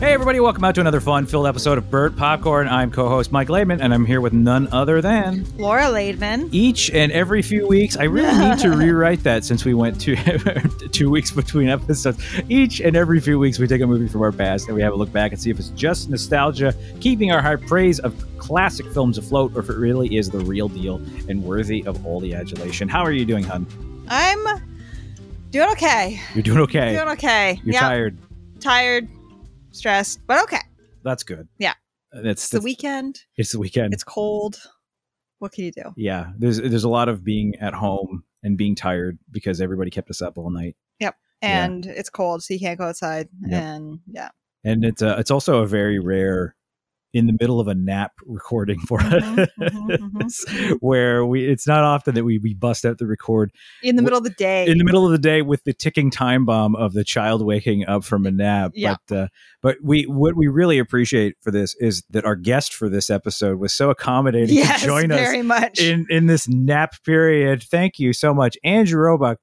Hey, everybody, welcome out to another fun filled episode of Burt Popcorn. I'm co host Mike Laidman, and I'm here with none other than Laura Laidman. each and every few weeks. I really need to rewrite that since we went two, two weeks between episodes. Each and every few weeks, we take a movie from our past and we have a look back and see if it's just nostalgia, keeping our high praise of classic films afloat, or if it really is the real deal and worthy of all the adulation. How are you doing, hun? I'm doing okay. You're doing okay. Doing okay. You're Yep. tired. Tired, stressed, but okay. That's good. Yeah. It's, It's the weekend. It's the weekend. It's cold. What can you do? yeah there's there's a lot of being at home and being tired because everybody kept us up all night Yep. And it's cold, so you can't go outside. Yep. And yeah. and it's uh, it's also a very rare in the middle of a nap recording for Mhm, us mhm, where we it's not often that we, we bust out the record In the middle of the day. in the middle of the day with the ticking time bomb of the child waking up from a nap Yeah. but uh, but we what we really appreciate for this is that our guest for this episode was so accommodating yes, to join us very much. in in this nap period. Thank you so much, Andrew Roebuck,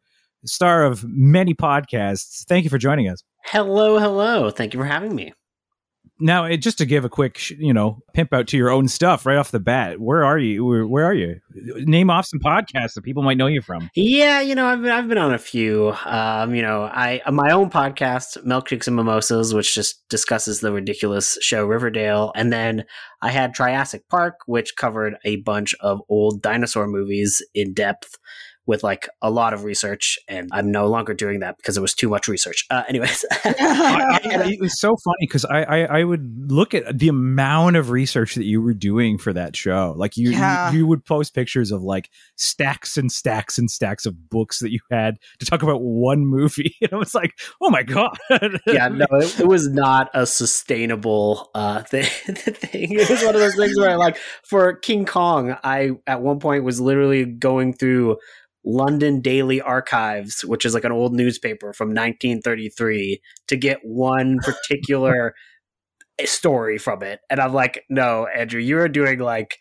star of many podcasts. Thank you for joining us. Hello, hello. Thank you for having me. Now, it, just to give a quick, sh- you know, pimp out to your own stuff right off the bat. Where are you? Where, where are you? Name off some podcasts that people might know you from. Yeah, you know, I've been I've been on a few. Um, you know, I my own podcast, Milkshakes and Mimosas, which just discusses the ridiculous show Riverdale, and then I had Triassic Park, which covered a bunch of old dinosaur movies in depth with like a lot of research, and I'm no longer doing that because it was too much research. Uh, anyways, I- I- it was so funny because I, I I would look at the amount of research that you were doing for that show. Like you Yeah. you, you would post pictures of like stacks and stacks and stacks of books that you had to talk about one movie, and I was like, oh my god, yeah, no, it, it was not a sustainable uh, thing, thing. It was one of those things where, like, for King Kong, I at one point was literally going through London Daily Archives, which is like an old newspaper from 1933, to get one particular story from it, and I'm like, no, Andrew, you are doing like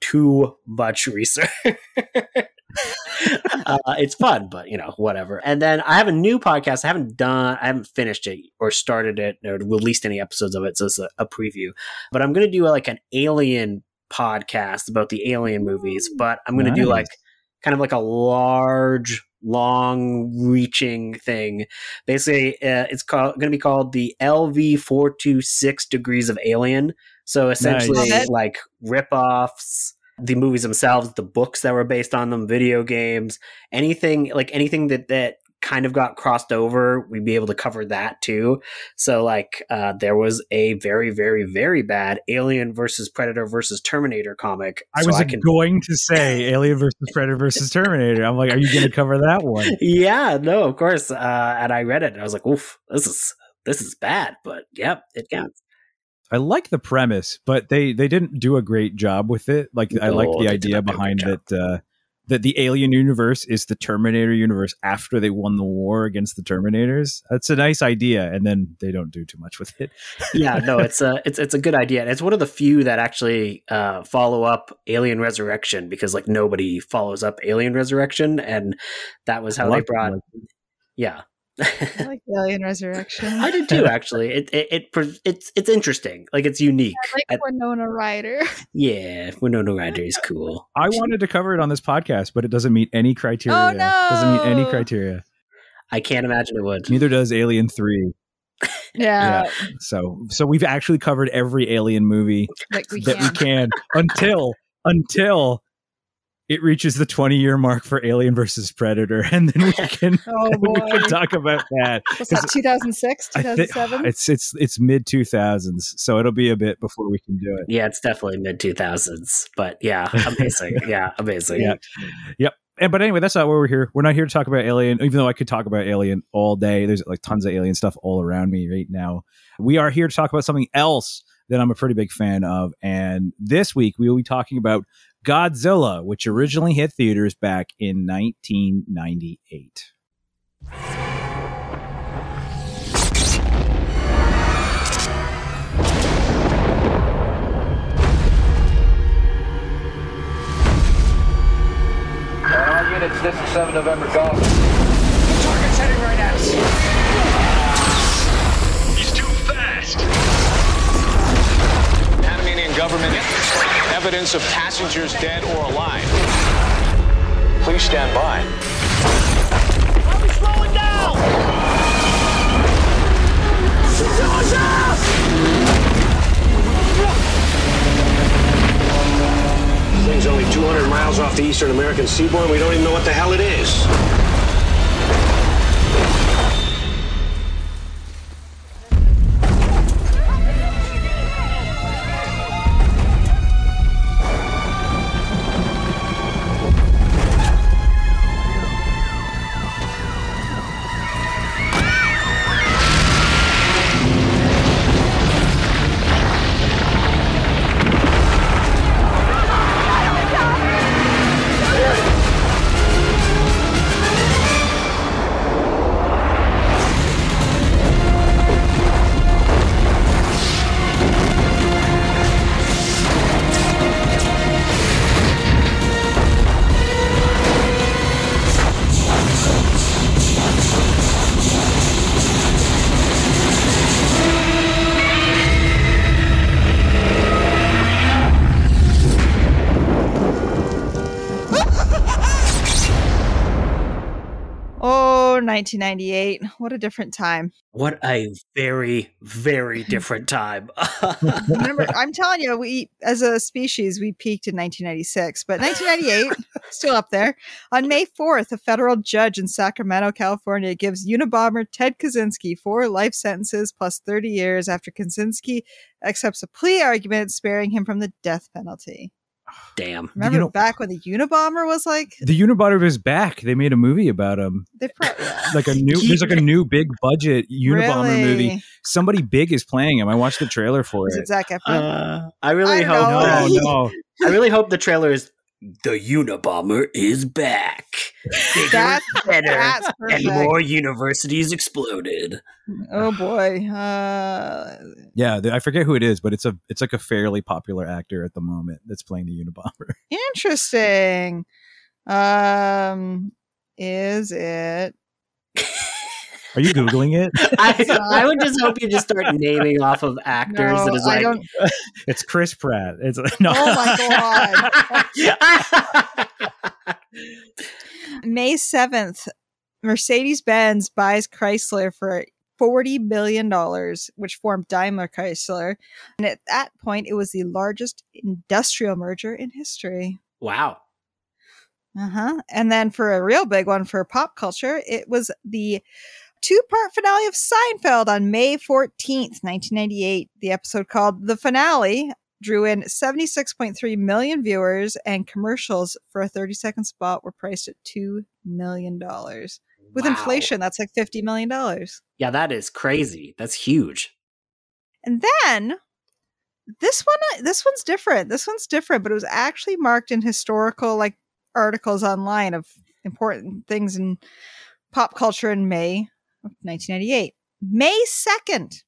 too much research. uh, it's fun, but you know, whatever. And then I have a new podcast. I haven't done, I haven't finished it or started it or released any episodes of it. So it's a, a preview. But I'm going to do like an alien podcast about the alien movies. But I'm going to do like kind of like a large, long reaching thing. Basically, uh, it's called going to be called the LV four two six degrees of alien. So essentially, Love it. like rip-offs, the movies themselves, the books that were based on them, video games, anything like anything that that kind of got crossed over, we'd be able to cover that too. So like uh, there was a very, very, very bad Alien versus Predator versus Terminator comic. I So was can going to say Alien versus Predator versus Terminator. I'm like, are you going to cover that one? Yeah, no, of course. Uh, and I read it and I was like, oof, this is this is bad, but yep, it counts. I like the premise, but they they didn't do a great job with it. Like I like the idea not do a behind that uh, that the Alien universe is the Terminator universe after they won the war against the Terminators. That's a nice idea, and then they don't do too much with it. yeah, no, it's a it's it's a good idea. And it's one of the few that actually uh, follow up Alien Resurrection because like nobody follows up Alien Resurrection, and that was how they brought. like- Yeah, I like Alien Resurrection. I did too. Actually, it, it it it's it's interesting. Like it's unique. I like Winona Ryder. yeah, Winona Ryder is cool. I wanted to cover it on this podcast, but it doesn't meet any criteria. Oh, no. Doesn't meet any criteria. I can't imagine it would. Neither does Alien Three. Yeah, So so we've actually covered every Alien movie like we that can. we can until until it reaches the 20 year mark for Alien versus Predator, and then we can Oh we can talk about that. what's that? 2006, I thi- 2007. it's it's it's mid 2000s, so it'll be a bit before we can do it. Yeah, it's definitely mid two thousands. But yeah, amazing. yeah, amazing. Yeah. Yep. And, but anyway, that's not why we're here. We're not here to talk about Alien, even though I could talk about Alien all day. There's like tons of Alien stuff all around me right now. We are here to talk about something else that I'm a pretty big fan of. And this week we will be talking about Godzilla, which originally hit theaters back in 1998. All units, this is 7 November Golf. Target's heading right at us. He's too fast. Panamanian government evidence of passengers dead or alive. Please stand by. Thing's only 200 miles off the eastern American seaboard. We don't even know what the hell it is. 1998. What a different time. What a very, very different time. Remember, I'm telling you, we as a species we peaked in 1996, but 1998 still up there. On May 4th, a federal judge in Sacramento, California, gives Unabomber Ted Kaczynski four life sentences plus 30 years after Kaczynski accepts a plea argument sparing him from the death penalty. Damn. Remember know- back when the Unabomber was like The Unabomber is back. They made a movie about him. they probably Like a new, there's like a new big budget Unabomber really? movie. Somebody big is playing him. I watched the trailer for Is it. it Zac Efron? Uh, I really I hope. don't no, no. I really hope the trailer is the Unabomber is back. Bigger, That's- better, That's and more universities exploded. Oh boy. Uh, Yeah, the, I forget who it is, but it's a it's like a fairly popular actor at the moment that's playing the Unabomber. interesting. Um, is it? Are you googling it? I, I would just hope you just start naming off of actors No, that is I like. don't. It's Chris Pratt. It's no. Oh my god. May 7th, Mercedes Benz buys Chrysler for $40 billion, which formed Daimler Chrysler. And at that point, it was the largest industrial merger in history. wow. Uh huh. And then for a real big one for pop culture, it was the two part finale of Seinfeld on May 14th, 1998. The episode called The Finale drew in 76.3 million viewers, and commercials for a 30 second spot were priced at $2 million. With Wow. inflation, that's like $50 million. Yeah, that is crazy. That's huge. And then this one uh, this one's different. This one's different, but it was actually marked in historical like articles online of important things in pop culture in May 1998. May 2nd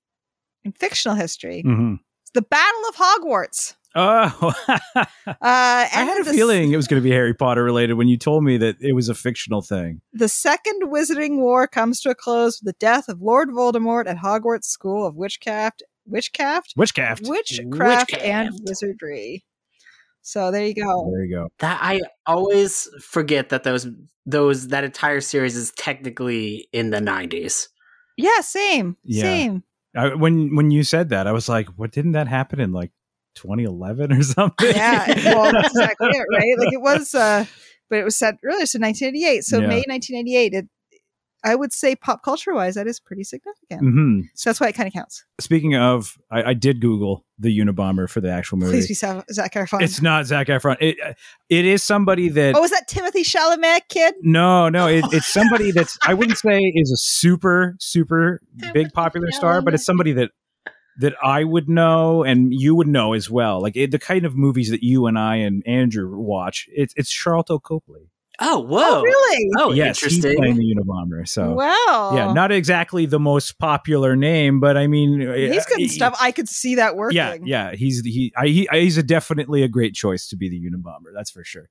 in fictional history. Mhm. The Battle of Hogwarts. Oh, Uh I had a the, feeling it was going to be Harry Potter related when you told me that it was a fictional thing. The Second Wizarding War comes to a close with the death of Lord Voldemort at Hogwarts School of Witchcraft, Witchcraft, Witchcraft. Witchcraft, and Wizardry. So there you go. There you go. That I always forget that those those that entire series is technically in the nineties. Yeah, same. Yeah. Same. I, when when you said that, I was like, "What didn't that happen in like 2011 or something?" Yeah. Well, that's exactly it, right? Like it was, uh, but it was set earlier, so 1988. So Yeah. May 1988. It, I would say pop culture wise, that is pretty significant. hmm So that's why it kind of counts. Speaking of, I, I did Google the Unabomber for the actual movie. Please be Zac Efron. It's not Zac Efron. It it is somebody that. oh, is that Timothée Chalamet kid? No, no, it, it's somebody that's I wouldn't say is a super super big popular star, but it's somebody that that I would know and you would know as well. Like it, the kind of movies that you and I and Andrew watch. It's it's Sharlto Copley. Oh, whoa! Oh, really? Oh, yes, he's interesting. playing the Unabomber. So wow. yeah, not exactly the most popular name, but I mean, He's good uh, in stuff. I could see that working. Yeah, yeah, he's he, I, he he's a definitely a great choice to be the Unabomber. That's for sure.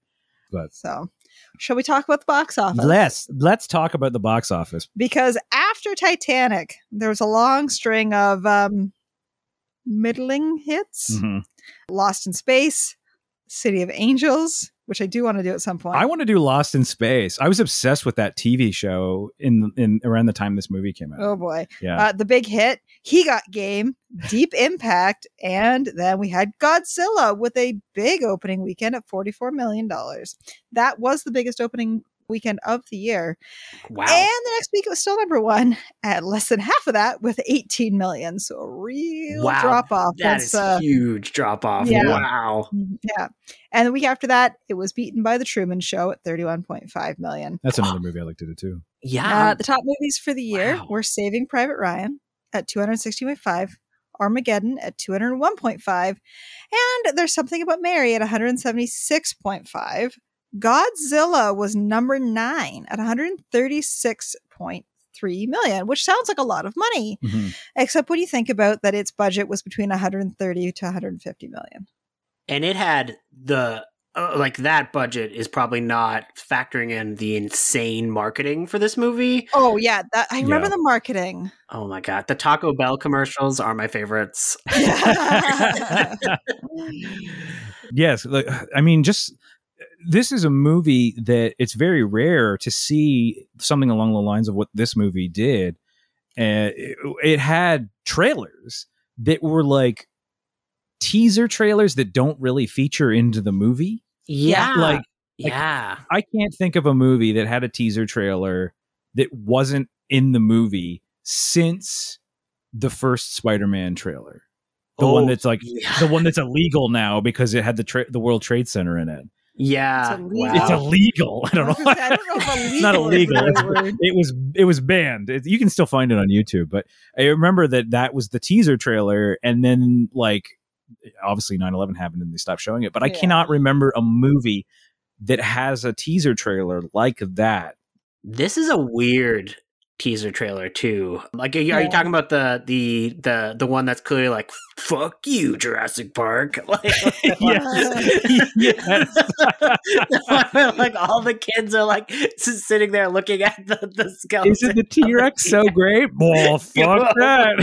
But So, shall we talk about the box office? let's let's talk about the box office. because after Titanic, there was a long string of um, middling hits. Mhm. Lost in Space, City of Angels, which I do want to do at some point. I want to do Lost in Space. I was obsessed with that TV show in in around the time this movie came out. oh boy. yeah. Uh, the big hit, He Got Game, Deep Impact, and then we had Godzilla with a big opening weekend at $44 million. That was the biggest opening weekend of the year. Wow. And the next week it was still number one at less than half of that with 18 million. So a real Wow, drop off. that That's, is uh, huge drop off. yeah. Wow. yeah. And the week after that, it was beaten by The Truman Show at 31.5 million. That's another movie I like to do too. Yeah. Uh, the top movies for the year Wow. were Saving Private Ryan at 260.5, Armageddon at 201.5, and There's Something About Mary at 176.5. Godzilla was number nine at 136.3 million, which sounds like a lot of money, Mhm. except when you think about that its budget was between 130 to 150 million. and it had the uh, like that budget is probably not factoring in the insane marketing for this movie. Oh yeah, that I remember Yeah. the marketing. Oh my god, the Taco Bell commercials are my favorites. yes, like, I mean, just this is a movie that it's very rare to see something along the lines of what this movie did. And it, it had trailers that were like teaser trailers that don't really feature into the movie. Yeah, Like, yeah, I can't think of a movie that had a teaser trailer that wasn't in the movie since the first Spider-Man trailer. The one Oh, that's like yeah. the one that's illegal now because it had the tra- the World Trade Center in it. Yeah. It's illegal. wow. It's illegal. I don't know. I don't know if it's not illegal is illegal. word. It was it was banned. It- you can still find it on YouTube, but I remember that that was the teaser trailer, and then like obviously 9-11 happened and they stopped showing it. But I Yeah. cannot remember a movie that has a teaser trailer like that. This is a weird teaser trailer too. Like, are you, are you talking about the the the the one that's clearly like "fuck you, Jurassic Park"? Like, yes. yes. like all the kids are like s- sitting there looking at the, the skeleton. Isn't the T Rex so great? Well, fuck that.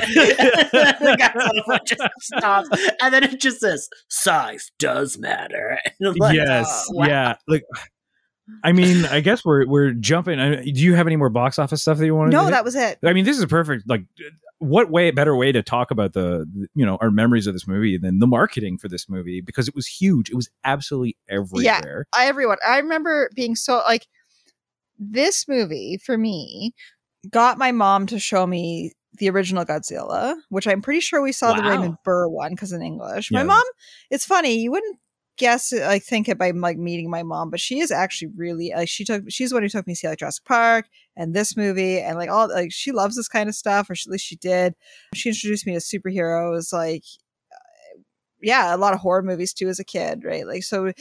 the guy's on a bunch of stops, and then it just says size does matter. Like, yes, oh, wow. yeah. Like, I mean, I guess we're we're jumping. I- Do you have any more box office stuff that you want to? No, that was it. I mean, this is perfect. Like, what way better way to talk about the you know our memories of this movie than the marketing for this movie because it was huge. It was absolutely everywhere. I, everyone. I remember being so like this movie for me got my mom to show me the original Godzilla, which I'm pretty sure we saw the Raymond Burr one because in English. My mom, it's funny, you wouldn't guess I think it by like meeting my mom, but she is actually really like she took she's the one who took me to see like Jurassic Park and this movie and like all like she loves this kind of stuff, or she, at least she did. She introduced me to superheroes, like yeah, a lot of horror movies too as a kid, right? Like so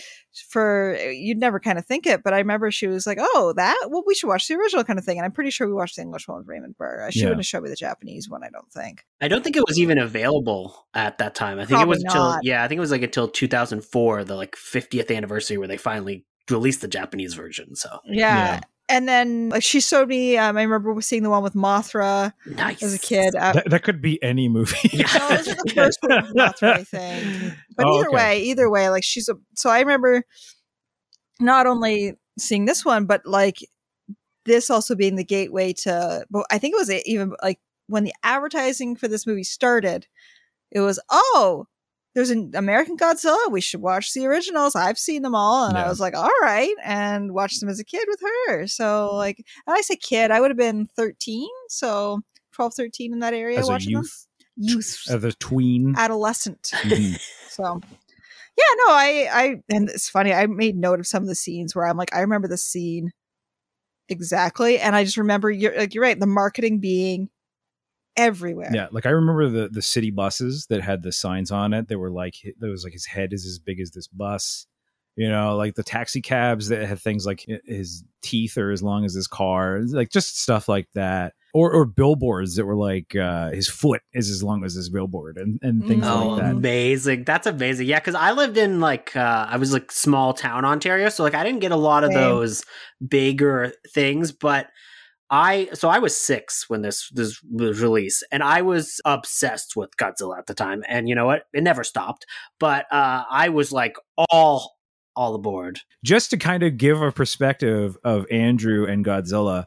for eh, you'd never kind of think it, but I remember she was like, "Oh, that well, we should watch the original kind of thing." And I'm pretty sure we watched the English one with Raymond Burr. She Yeah. wouldn't have showed me the Japanese one, I don't think. I don't think it was even available at that time. I think Probably it was until yeah, I think it was like until 2004, the like 50th anniversary, where they finally released the Japanese version. So Yeah. Yeah. And then like she showed me. Um, I remember seeing the one with Mothra nice as a kid. Uh, That, that could be any movie. Yeah. no, this was the first one with Mothra, I think. But Oh, either okay. way, either way, like she's a. So I remember not only seeing this one, but like this also being the gateway to. But I think it was even like when the advertising for this movie started. It was oh, there's an American Godzilla. We should watch the originals. I've seen them all, and I was like, all right, and watched them as a kid with her. So like, and I say kid, I would have been 13, so 12, 13 in that area As a watching youth, them. Youth, as a tween. adolescent. Mhm. So yeah, no, I I and it's funny, I made note of some of the scenes where I'm like, I remember the scene exactly. And I just remember you're like you're right, the marketing being everywhere. Yeah, like I remember the the city buses that had the signs on it. They were like there was like his head is as big as this bus. You know, like the taxi cabs that had things like his teeth are as long as his car, like just stuff like that. Or or billboards that were like uh, his foot is as long as his billboard and and things. Oh, like that. amazing! That's amazing. Yeah, because I lived in like uh, I was like small town Ontario, so like I didn't get a lot of Same. those bigger things. But I so I was six when this this was released, and I was obsessed with Godzilla at the time. And you know what? It never stopped. But uh, I was like all all aboard. just to kind of give a perspective of Andrew and Godzilla,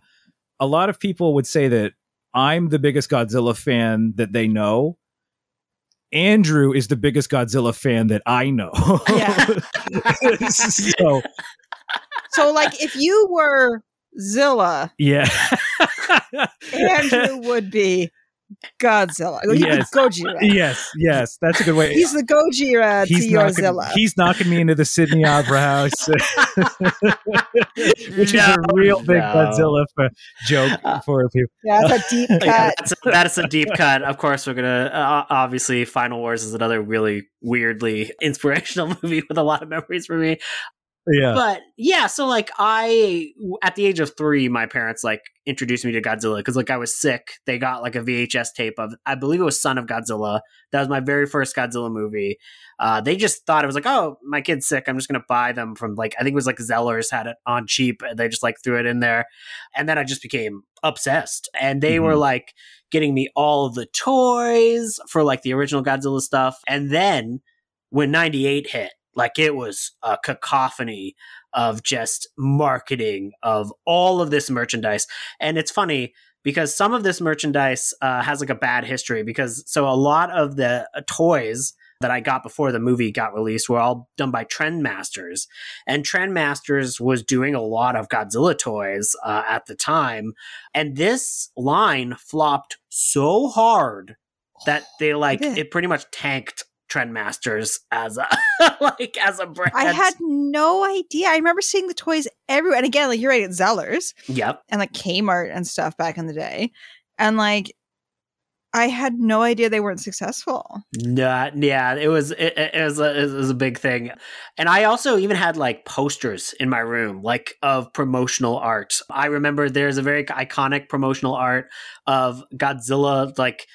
a lot of people would say that I'm the biggest Godzilla fan that they know. Andrew is the biggest Godzilla fan that I know. Yeah. so, So, like, if you were Zilla, yeah. Andrew would be Godzilla. Yes. Gojira. yes, yes. That's a good way. He's the Gojira to your knocking, Zilla. he's knocking me into the Sydney Opera House, which is a No, real big no. Godzilla f- joke for people. Yeah, that's a deep cut. Yeah, that's, that's a deep cut. Of course, we're gonna uh, obviously Final Wars is another really weirdly inspirational movie with a lot of memories for me. Yeah. But yeah, so like I at the age of three, my parents like introduced me to Godzilla because like I was sick. They got like a VHS tape of I believe it was Son of Godzilla. That was my very first Godzilla movie. Uh, they just thought it was like, oh, my kid's sick. I'm just gonna buy them from like I think it was like Zellers had it on cheap, and they just like threw it in there, and then I just became obsessed. And they were Mhm. like getting me all of the toys for like the original Godzilla stuff, and then when '98 hit, like it was a cacophony of just marketing of all of this merchandise. And it's funny because some of this merchandise uh, has like a bad history because so a lot of the uh, toys that I got before the movie got released were all done by Trendmasters. And Trendmasters was doing a lot of Godzilla toys uh, at the time. And this line flopped so hard that they like it pretty much tanked Trendmasters as a like as a brand. I had no idea. I remember seeing the toys everywhere. And again, like you're right at Zellers yep. and like Kmart and stuff back in the day. And like I had no idea they weren't successful. Nah, yeah, it was it, it was a, it was a big thing, and I also even had like posters in my room, like of promotional art. I remember there's a very iconic promotional art of Godzilla like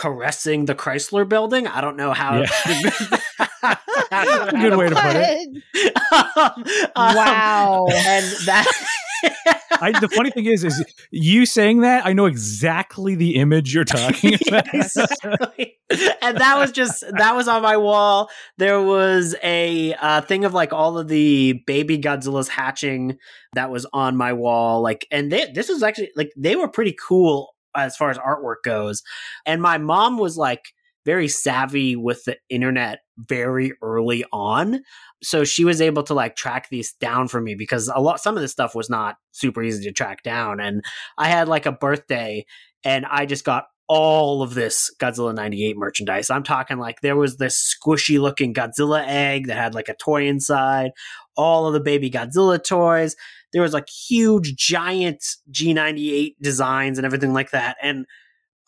caressing the Chrysler Building. I don't know how. a good way to put it. Um, um, Wow. and that. I, the funny thing is, is you saying that I know exactly the image you're talking about. exactly. and that was just that was on my wall. There was a uh, thing of like all of the baby Godzillas hatching that was on my wall. Like, and they, this was actually like they were pretty cool as far as artwork goes. And my mom was like very savvy with the internet very early on. So she was able to like track these down for me because a lot some of this stuff was not super easy to track down. And i had like a birthday and i just got all of this godzilla 98 merchandise. I'm talking like there was this squishy looking godzilla egg that had like a toy inside all of the baby godzilla toys there was like huge giant g98 designs and everything like that and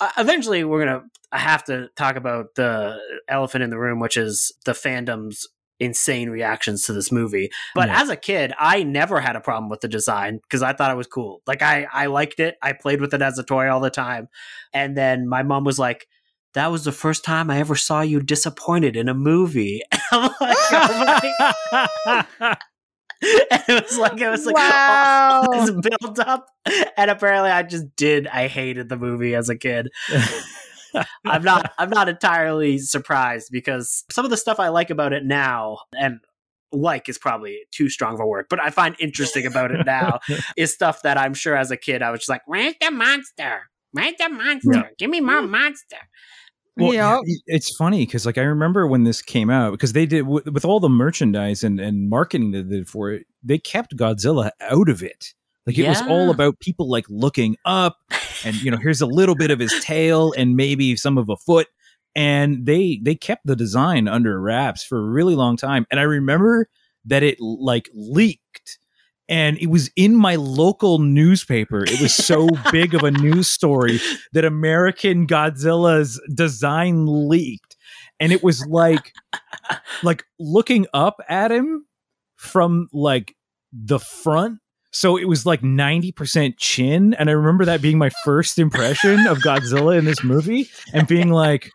uh, eventually we're gonna have to talk about the elephant in the room which is the fandom's insane reactions to this movie. But Yeah. as a kid, I never had a problem with the design because I thought it was cool. Like I I liked it. I played with it as a toy all the time. And then my mom was like, that was the first time I ever saw you disappointed in a movie. I'm like, oh my- and it was like it was like Wow. all this build up. And apparently I just did I hated the movie as a kid. I'm not I'm not entirely surprised because some of the stuff I like about it now and like is probably too strong of a word, but I find interesting about it now is stuff that I'm sure as a kid I was just like, Where's the monster? Where's the monster? Give me more monster. Well, Yep. y- it's funny because like I remember when this came out because they did with, with all the merchandise and and marketing that they did for it, they kept Godzilla out of it. Like it was all about people like looking up and you know here's a little bit of his tail and maybe some of a foot and they they kept the design under wraps for a really long time and I remember that it like leaked and it was in my local newspaper. It was so big of a news story that American Godzilla's design leaked. And it was like like looking up at him from like the front. So it was like 90% chin. And I remember that being my first impression of Godzilla in this movie and being like,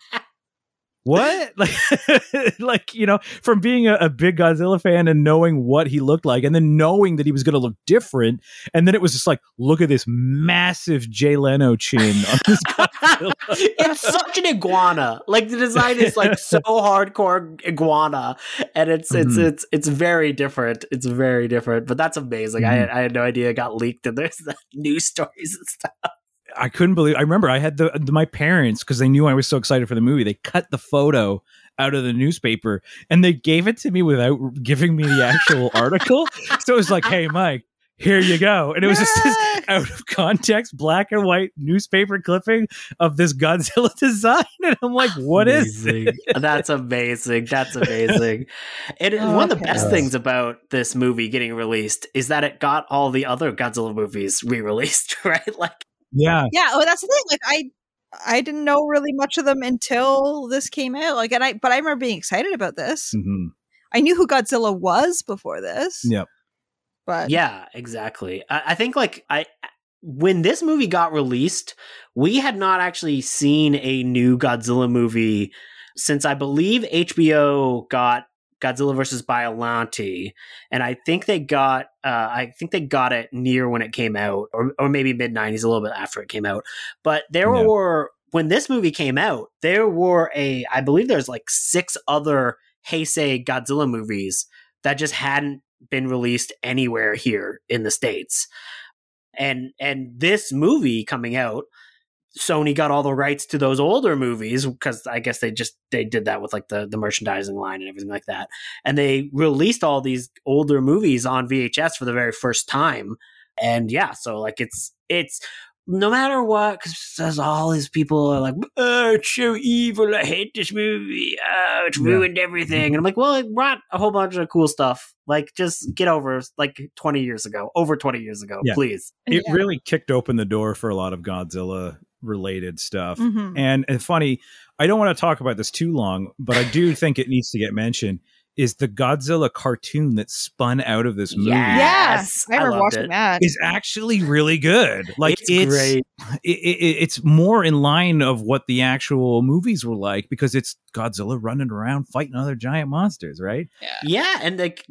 what? Like, like you know, from being a, a big Godzilla fan and knowing what he looked like, and then knowing that he was going to look different, and then it was just like, look at this massive Jay Leno chin on this Godzilla. it's such an iguana. Like the design is like so hardcore iguana, and it's it's Mhm. it's it's very different. It's very different, but that's amazing. I had, I had no idea it got leaked, and there's the news stories and stuff. I couldn't believe. I remember I had the, the my parents because they knew I was so excited for the movie. They cut the photo out of the newspaper and they gave it to me without giving me the actual article. So it was like, "Hey, Mike, here you go," and it was just this out of context black and white newspaper clipping of this Godzilla design, and I'm like, "What is Amazing. That's amazing. That's amazing. And it- Oh, one of the best things about this movie getting released is that it got all the other Godzilla movies re-released, right? Like Yeah, Yeah, Oh, that's the thing. Like, I I didn't know really much of them until this came out. Like, and I but I remember being excited about this. Mhm. I knew who Godzilla was before this. Yep. but Yeah, exactly. I, I think like I when this movie got released, we had not actually seen a new Godzilla movie since I believe HBO got Godzilla versus Biollante, and I think they got uh, I think they got it near when it came out, or or maybe mid '90s, a little bit after it came out. But there Yeah. were when this movie came out, there were a I believe there's like six other Heisei Godzilla movies that just hadn't been released anywhere here in the states. And and this movie coming out, Sony got all the rights to those older movies because I guess they just they did that with like the the merchandising line and everything like that. And they released all these older movies on VHS for the very first time. And yeah, so like it's it's no matter what, because all these people are like, "Oh, it's so evil! I hate this movie. Oh, it's Yeah. ruined everything." And I'm like, "Well, it brought a whole bunch of cool stuff. Like, just get over it, like 20 years ago, over 20 years ago, Yeah. please." it Yeah. really kicked open the door for a lot of Godzilla related stuff. Mhm. And, and funny, I don't want to talk about this too long, but I do think it needs to get mentioned. Is the Godzilla cartoon that spun out of this movie Yeah. yeah, Yes, I I remember loved watching it. that. is actually really good. Like it's, it's great. It, it, it's more in line of what the actual movies were like because it's Godzilla running around fighting other giant monsters, right? Yeah, and like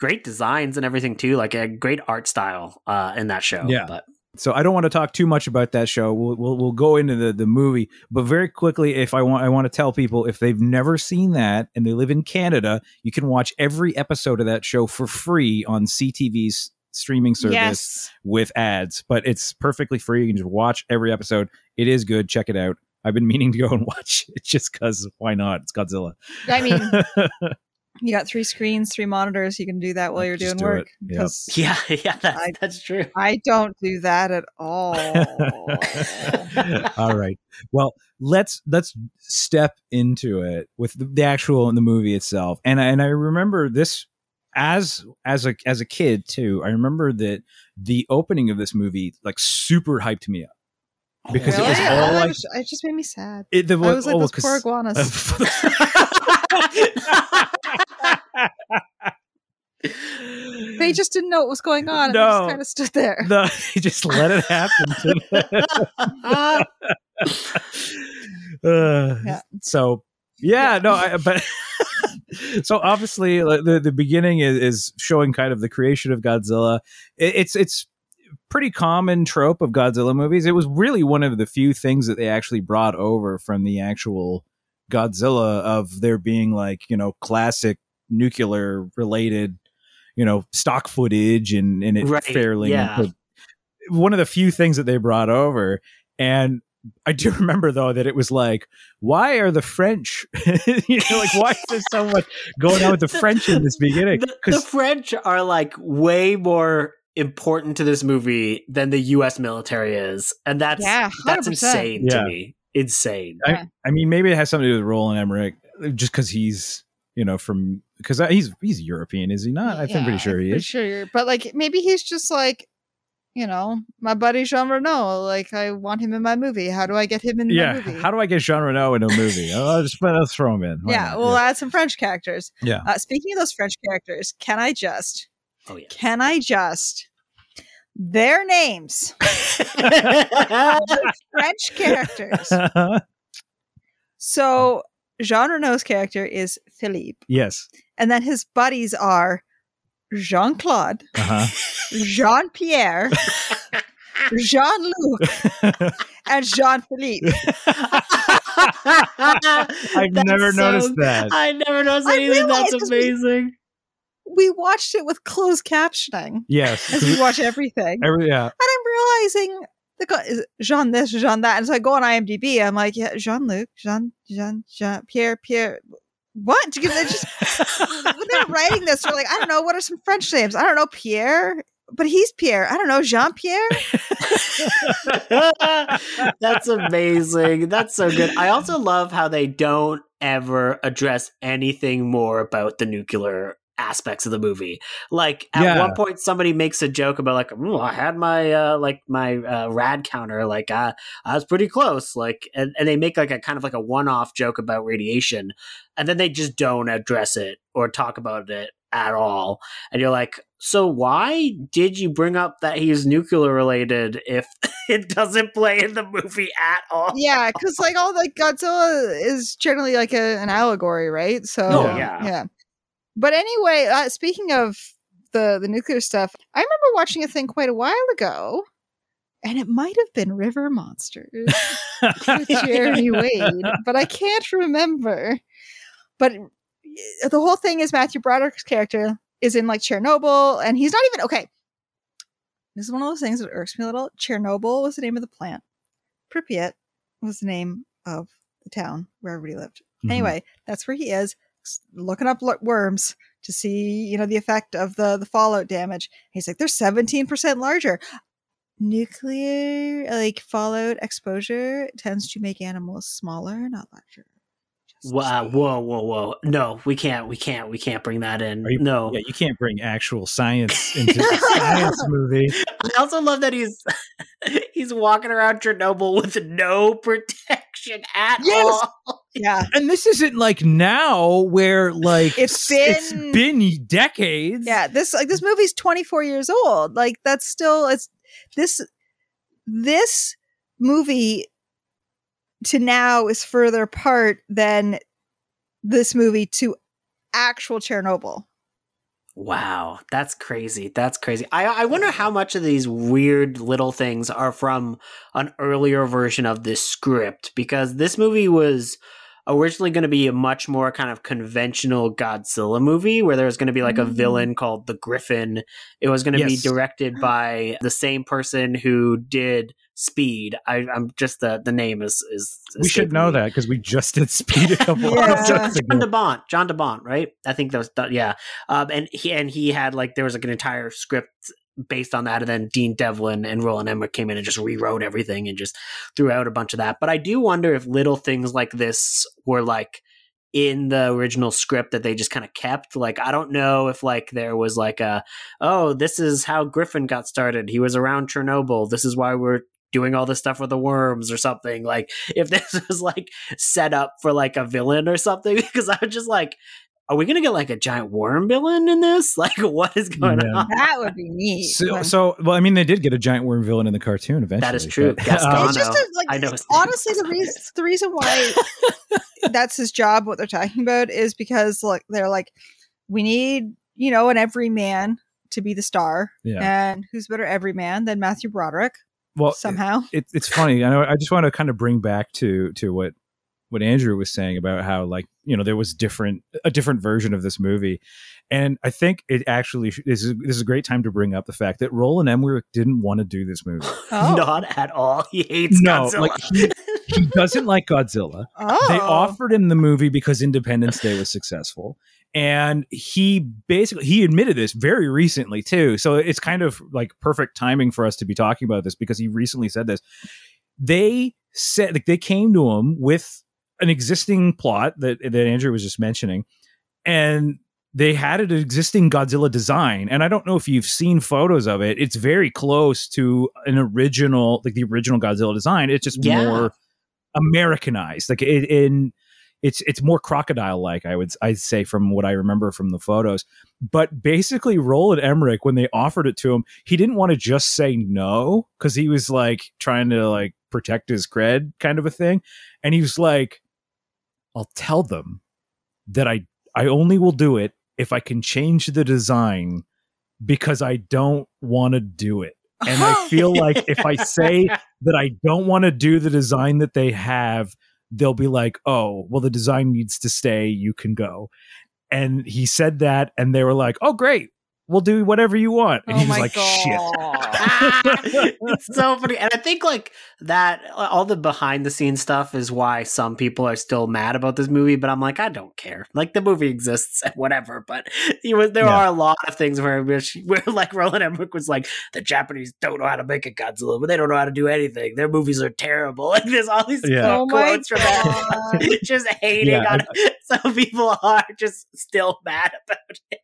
great designs and everything too. Like a great art style uh, in that show. Yeah. but So I don't want to talk too much about that show. We'll we'll, we'll go into the, the movie, but very quickly, if I want, I want to tell people if they've never seen that and they live in Canada, you can watch every episode of that show for free on CTV's streaming service yes. with ads. But it's perfectly free. You can just watch every episode. It is good. Check it out. I've been meaning to go and watch it just because why not? It's Godzilla. I mean, you got three screens, three monitors. You can do that while you're Just doing do work. Yep. Yeah, yeah, that's, I- that's true. I don't do that at all. All right. Well, let's let's step into it with the, the actual in the movie itself. And I- and I remember this as as a as a kid too. I remember that the opening of this movie like super hyped me up oh, because really? it was oh all I like was- it just made me sad. it, the, I was like oh, those 'cause- poor iguanas. they just didn't know what was going on. And they No. just kind of stood there. no, he just let it happen. uh, Yeah. So yeah, no, I, but so obviously the the beginning is, is showing kind of the creation of Godzilla. It, it's it's pretty common trope of Godzilla movies. It was really one of the few things that they actually brought over from the actual Godzilla of there being like you know classic nuclear related you know stock footage and and it Right, fairly yeah. but one of the few things that they brought over and I do remember though that it was like, why are the French, you know, like why is there so much going on with the French in this beginning? the, the 'Cause- French are like way more important to this movie than the U.S. military is, and that's Yeah, that's insane Yeah. to me. Insane. I, I mean, maybe it has something to do with Roland Emmerich, just because he's, you know, from because he's he's European, is he not? I'm pretty sure he I'm is. Pretty sure, but like maybe he's just like, you know, my buddy Jean Reno. Like I want him in my movie. How do I get him in my Yeah, movie? how do I get Jean Reno in a movie? I'll just I'll throw him in. Why yeah, not? we'll add some French characters. Yeah. Uh, speaking of those French characters, can I just, Oh yeah. can I just, their names, French characters. So Jean Reno's character is Philippe, Yes. and then his buddies are Jean Claude, Uh Jean Pierre, Jean Luc, and Jean Philippe. I've never noticed that. I never noticed anything. That's amazing. We watched it with closed captioning yes. as we watch everything. Every, yeah. And I'm realizing the guy is Jean this, Jean that. And so I go on IMDb. I'm like, yeah, Jean Luc, Jean, Jean, Jean, Pierre, Pierre. What? Because they just when they're writing this, they're like, I don't know, what are some French names? I don't know, Pierre, but he's Pierre. I don't know, Jean Pierre. That's amazing. That's so good. I also love how they don't ever address anything more about the nuclear aspects of the movie. Like at Yeah. one point somebody makes a joke about like, "Ooh, I had my uh like my uh, rad counter like uh, I was pretty close like and, and they make like a kind of like a one-off joke about radiation and then they just don't address it or talk about it at all. And you're like, so why did you bring up that he's nuclear related if it doesn't play in the movie at all? Yeah, because like all like Godzilla is generally like a, an allegory, right? So Oh, Yeah. yeah. But anyway, uh, speaking of the the nuclear stuff, I remember watching a thing quite a while ago, and it might have been River Monsters with Jeremy Wade, but I can't remember. But uh, the whole thing is Matthew Broderick's character is in like Chernobyl, and he's not even okay. This is one of those things that irks me a little. Chernobyl was the name of the plant. Pripyat was the name of the town where everybody lived. Mhm. Anyway, that's where he is, looking up lo- worms to see, you know, the effect of the the fallout damage. He's like, they're seventeen percent larger. Nuclear like fallout exposure tends to make animals smaller, not larger. Just Wow, whoa, whoa, whoa. No, we can't, we can't, we can't bring that in. You- no. Yeah, you can't bring actual science into a science movie. I also love that he's he's walking around Chernobyl with no protection at Yes! all. Yeah. And this isn't like now where like It's it's been- been decades. Yeah, this like this movie's 24 years old. Like that's still it's this this movie to now is further apart than this movie to actual Chernobyl. Wow, that's crazy. That's crazy. I I wonder how much of these weird little things are from an earlier version of this script because this movie was originally going to be a much more kind of conventional Godzilla movie where there was going to be like a Mm. villain called the Gryphon. It was going to Yes. be directed by the same person who did Speed. I, I'm just the the name is is. we should know me. that because we just did speed a couple Yeah. of John, John. DeBont, John DeBont, right? I think that was done. Yeah, um, and he and he had like there was like an entire script based on that, and then Dean Devlin and Roland Emmerich came in and just rewrote everything and just threw out a bunch of that. But I do wonder if little things like this were like in the original script that they just kind of kept. Like I don't know if like there was like a oh this is how Gryphon got started. He was around Chernobyl. This is why we're doing all this stuff with the worms or something. Like if this was like set up for like a villain or something, because I was just like, are we gonna get like a giant worm villain in this? Like what is going Yeah. on? That would be neat. So, so, well, I mean, they did get a giant worm villain in the cartoon eventually. That is true. but- Gaston. Uh, it's just a, like I know his honestly the reason the reason why that's his job what they're talking about is because like they're like we need you know an everyman to be the star yeah. and who's better everyman than Matthew Broderick Well, somehow it, it's funny. I know. I just want to kind of bring back to to what what Andrew was saying about how like you know there was different a different version of this movie, and I think it actually this is this is a great time to bring up the fact that Roland Emmerich didn't want to do this movie. oh, Not at all. He hates No, Godzilla. like he, he doesn't like Godzilla. oh. They offered him the movie because Independence Day was successful. And he basically he admitted this very recently too. So it's kind of like perfect timing for us to be talking about this because he recently said this. They said like they came to him with an existing plot that that Andrew was just mentioning, and they had an existing Godzilla design. And I don't know if you've seen photos of it. It's very close to an original, like the original Godzilla design. It's just Yeah. more Americanized. Like it in it's it's more crocodile like I would I'd say from what I remember from the photos. But basically Roland Emmerich when they offered it to him, he didn't want to just say no cuz he was like trying to like protect his cred kind of a thing. And he was like I'll tell them that I I only will do it if I can change the design because I don't want to do it. And I feel like if I say that I don't want to do the design that they have, they'll be like, "Oh, well the design needs to stay, you can go." And he said that and they were like, "Oh, great. We'll do whatever you want." And oh he was my like, "Shit." it's so funny. And I think like that uh, all the behind the scenes stuff is why some people are still mad about this movie, but I'm like, I don't care. Like the movie exists and whatever. But it was, there Yeah. are a lot of things where which where like Roland Emmerich was like, the Japanese don't know how to make a Godzilla, but they don't know how to do anything. Their movies are terrible. Like there's all these Yeah. Oh my quotes from that. just hating Yeah, on it. Some people are just still mad about it.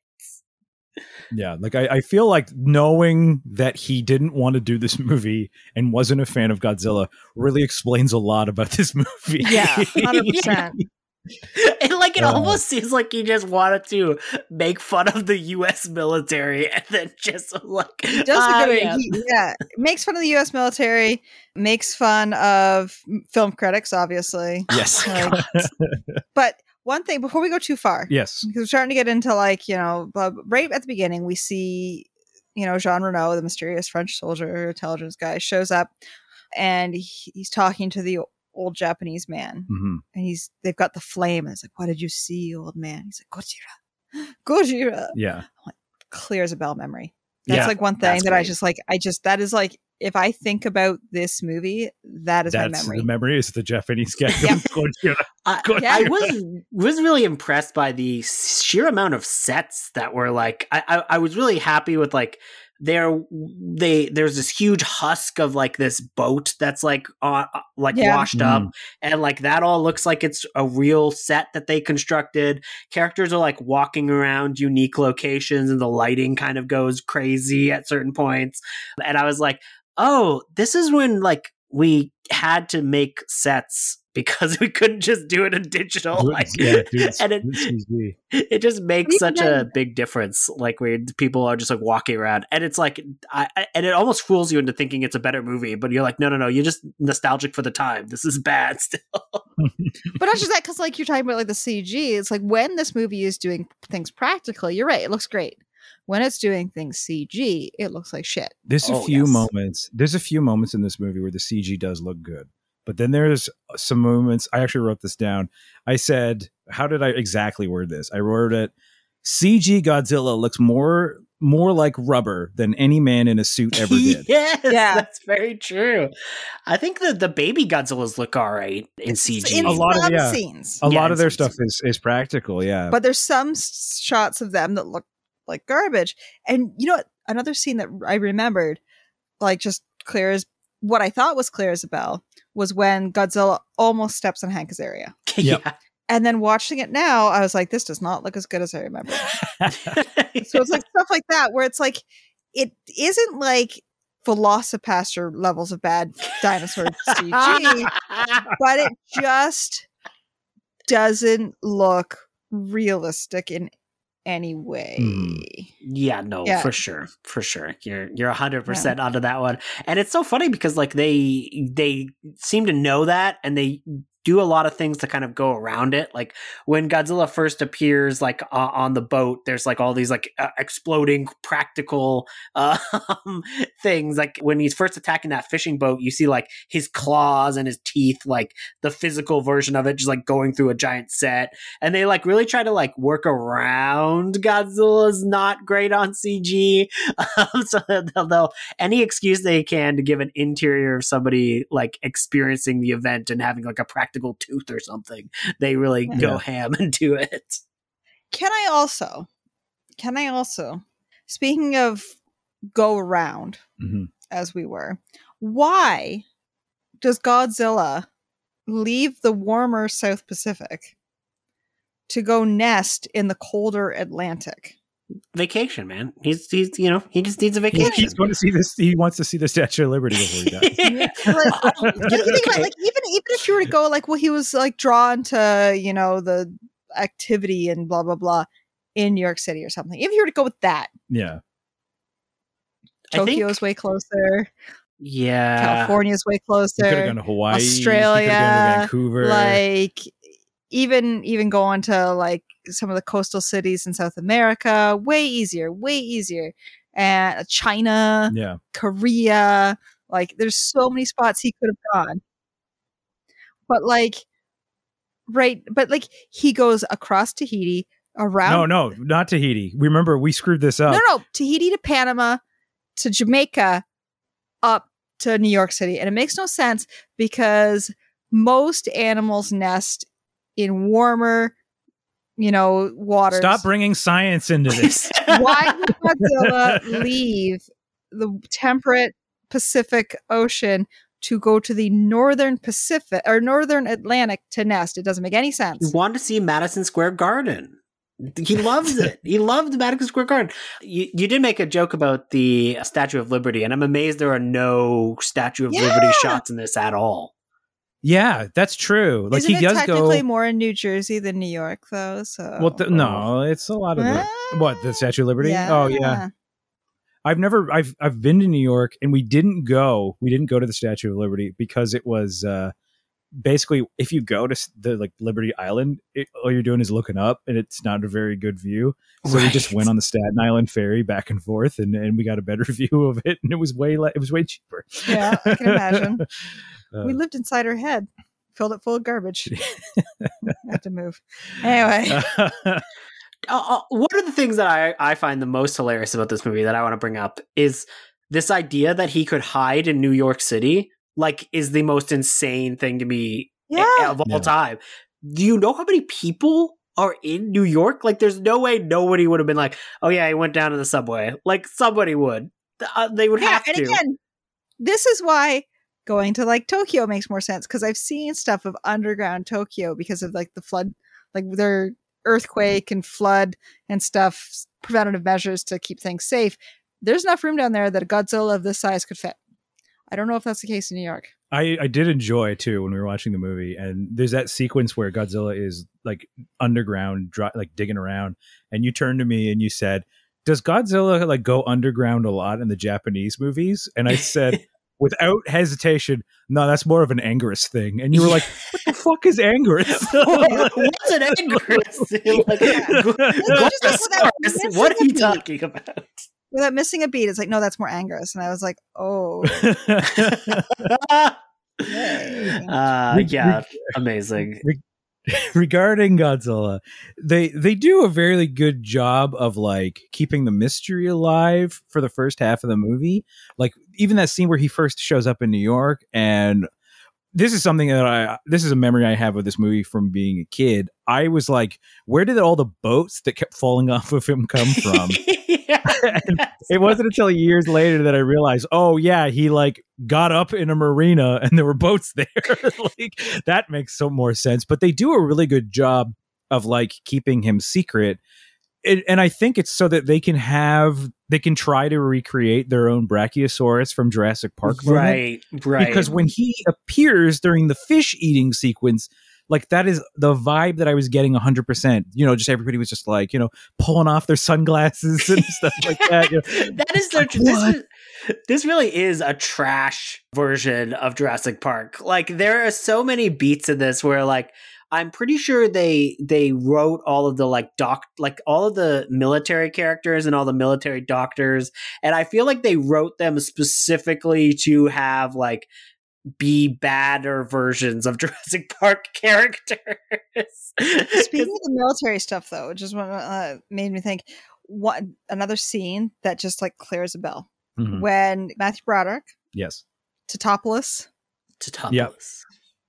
Yeah, like I, I feel like knowing that he didn't want to do this movie and wasn't a fan of Godzilla really explains a lot about this movie. Yeah, hundred percent. And like it Uh. almost seems like he just wanted to make fun of the U.S. military, and then just like He does "Ah, a good yeah." he, yeah, makes fun of the U.S. military, makes fun of film critics, obviously. Yes. Like, but one thing before we go too far, yes. because we're starting to get into like you know, right at the beginning, we see you know Jean Reno, the mysterious French soldier intelligence guy, shows up, and he's talking to the old Japanese man, hmm and he's they've got the flame, and it's like, "What did you see, old man?" He's like, "Gojira, Gojira." Yeah. Like, Clear as a bell memory. That's Yeah, like one thing that I just like. I just that is like if I think about this movie, that is That's my memory. the memory is the Japanese guy. Yeah. Gojira. I, Good. I was was really impressed by the sheer amount of sets that were like. I I, I was really happy with like there they there's this huge husk of like this boat that's like uh, uh, like Yeah. washed up and like that all looks like it's a real set that they constructed characters are like walking around unique locations and the lighting kind of goes crazy at certain points and i was like oh this is when like we had to make sets because we couldn't just do it in digital like yeah, dude, and it, it just makes Even such a big difference like where people are just like walking around and it's like I, I- and it almost fools you into thinking it's a better movie but you're like no no no you're just nostalgic for the time this is bad still but not just that, because like you're talking about like the CG. It's like when this movie is doing things practically, you're right. It looks great. When it's doing things CG, it looks like shit. There's a Oh, few yes. moments. There's a few moments in this movie where the CG does look good. But then there's uh, some moments. I actually wrote this down. I said, how did I exactly word this? I wrote it CG Godzilla looks more more like rubber than any man in a suit ever did. yes Yeah. that's very true i think the the baby godzillas look all right in cg in A lot of- yeah. scenes, A Yeah, lot of their it's- stuff is is practical, yeah. but there's some shots of them that look like garbage. And you know what? Another scene that I remembered, like just clear as what I thought was clear as a bell, was when Godzilla almost steps on Hank Azaria. Yep. yeah And then watching it now, I was like, this does not look as good as I remember. so it's like stuff like that where it's like it isn't like VelociPastor levels of bad dinosaur CG, but it just doesn't look realistic in any way. Mhm. Yeah, no, Yeah. for sure, for sure. You're you're hundred percent onto that one, and it's so funny because like they they seem to know that, and they do a lot of things to kind of go around it. Like when Godzilla first appears, like uh, on the boat, there's like all these like uh, exploding practical uh, things. Like when he's first attacking that fishing boat, you see like his claws and his teeth, like the physical version of it, just like going through a giant set and they like really try to like work around Godzilla's not great on CG. Um, so they'll, they'll any excuse they can to give an interior of somebody like experiencing the event and having like a practical tooth or something. They really go ham and do it. Can I also, can I also, speaking of go around Mhm. as we were, why does Godzilla leave the warmer South Pacific to go nest in the colder Atlantic? Vacation, man. He's he's you know he just needs a vacation. he's going to see this. He wants to see the Statue of Liberty before he dies. Like, you think about it, like even even if you were to go like well he was like drawn to you know the activity and blah blah blah in New York City or something. If you were to go with that, yeah. I think- Tokyo's way closer, yeah. California's way He could have gone to Hawaii. He could have Australia, gone to Vancouver. Like even even going to like some of the coastal cities in South America, way easier, way easier. And uh, China, Yeah. Korea, like there's so many spots he could have gone. But like right, but like he goes across Tahiti, around No, no, not Tahiti. Remember, we screwed this up. no, no, Tahiti to Panama to Jamaica up to New York City. And it makes no sense because most animals nest in warmer, you know, waters. Stop bringing science into this. Why would Godzilla leave the temperate Pacific Ocean to go to the northern Pacific or northern Atlantic to nest? It doesn't make any sense. He sense. wanted to see Madison Square Garden. He loves it. he loved Madison Square Garden. You, you did make a joke about the Statue of Liberty, and I'm amazed there are no Statue of Liberty shots in this at all. Yeah, that's true. Like Isn't he it does technically go. more in New Jersey than New York, though? So Well, th- no, it's a lot of the, Ah. what the Statue of Liberty. Oh yeah, I've never I've I've been to New York and we didn't go we didn't go to the Statue of Liberty because it was uh basically if you go to the like Liberty Island it, all you're doing is looking up and it's not a very good view so we just went on the Staten Island ferry back and forth and, and we got a better view of it and it was way le- it was way cheaper Yeah, I can imagine. Uh, we lived inside our head, filled it full of garbage. have to move. Anyway, Uh, uh, one of the things that I, I find the most hilarious about this movie that I want to bring up is this idea that he could hide in New York City, like, is the most insane thing to me yeah, of all Yeah. time. Do you know how many people are in New York? Like, there's no way nobody would have been like, "Oh yeah, he went down to the subway." Like, somebody would. Uh, they would yeah. have And to. again, this is why going to like Tokyo makes more sense because I've seen stuff of underground Tokyo because of like the flood, like their earthquake and flood and stuff, preventative measures to keep things safe. There's enough room down there that a Godzilla of this size could fit. I don't know if that's the case in New York. I, I did enjoy too when we were watching the movie, and there's that sequence where Godzilla is like underground, dri- like digging around, and you turned to me and you said, "Does Godzilla like go underground a lot in the Japanese movies?" And I said, without hesitation, "No, that's more of an Anguirus thing." And you were like, "What the fuck is Anguirus?" What's an Anguirus? like, just like Gorosaurus? what are you talking about? Without missing a beat, it's like, no, that's more Angus. And I was like, oh, yay. uh, yeah, amazing. regarding Godzilla, they they do a very good job of like keeping the mystery alive for the first half of the movie. Like even that scene where he first shows up in New York and this is something that I this is a memory I have of this movie from being a kid. I was like, where did all the boats that kept falling off of him come from? And it wasn't until years later that I realized, oh yeah, he like got up in a marina and there were boats there. like that makes so more sense. But they do a really good job of like keeping him secret. It, and I think it's so that they can have they can try to recreate their own Brachiosaurus from Jurassic Park, moment. right, right. Because when he appears during the fish eating sequence, like that is the vibe that I was getting 100%. You know, just everybody was just like, you know, pulling off their sunglasses and stuff like that. You know. that is the this, is, this really is a trash version of Jurassic Park. Like there are so many beats in this where like I'm pretty sure they they wrote all of the like doc like all of the military characters and all the military doctors and I feel like they wrote them specifically to have like be badder versions of Jurassic Park characters. Speaking of the military stuff, though, just what uh, made me think, what another scene that just like clears a bell Mhm. when Matthew Broderick, Yes. Tatopoulos, Tatopoulos. Yep.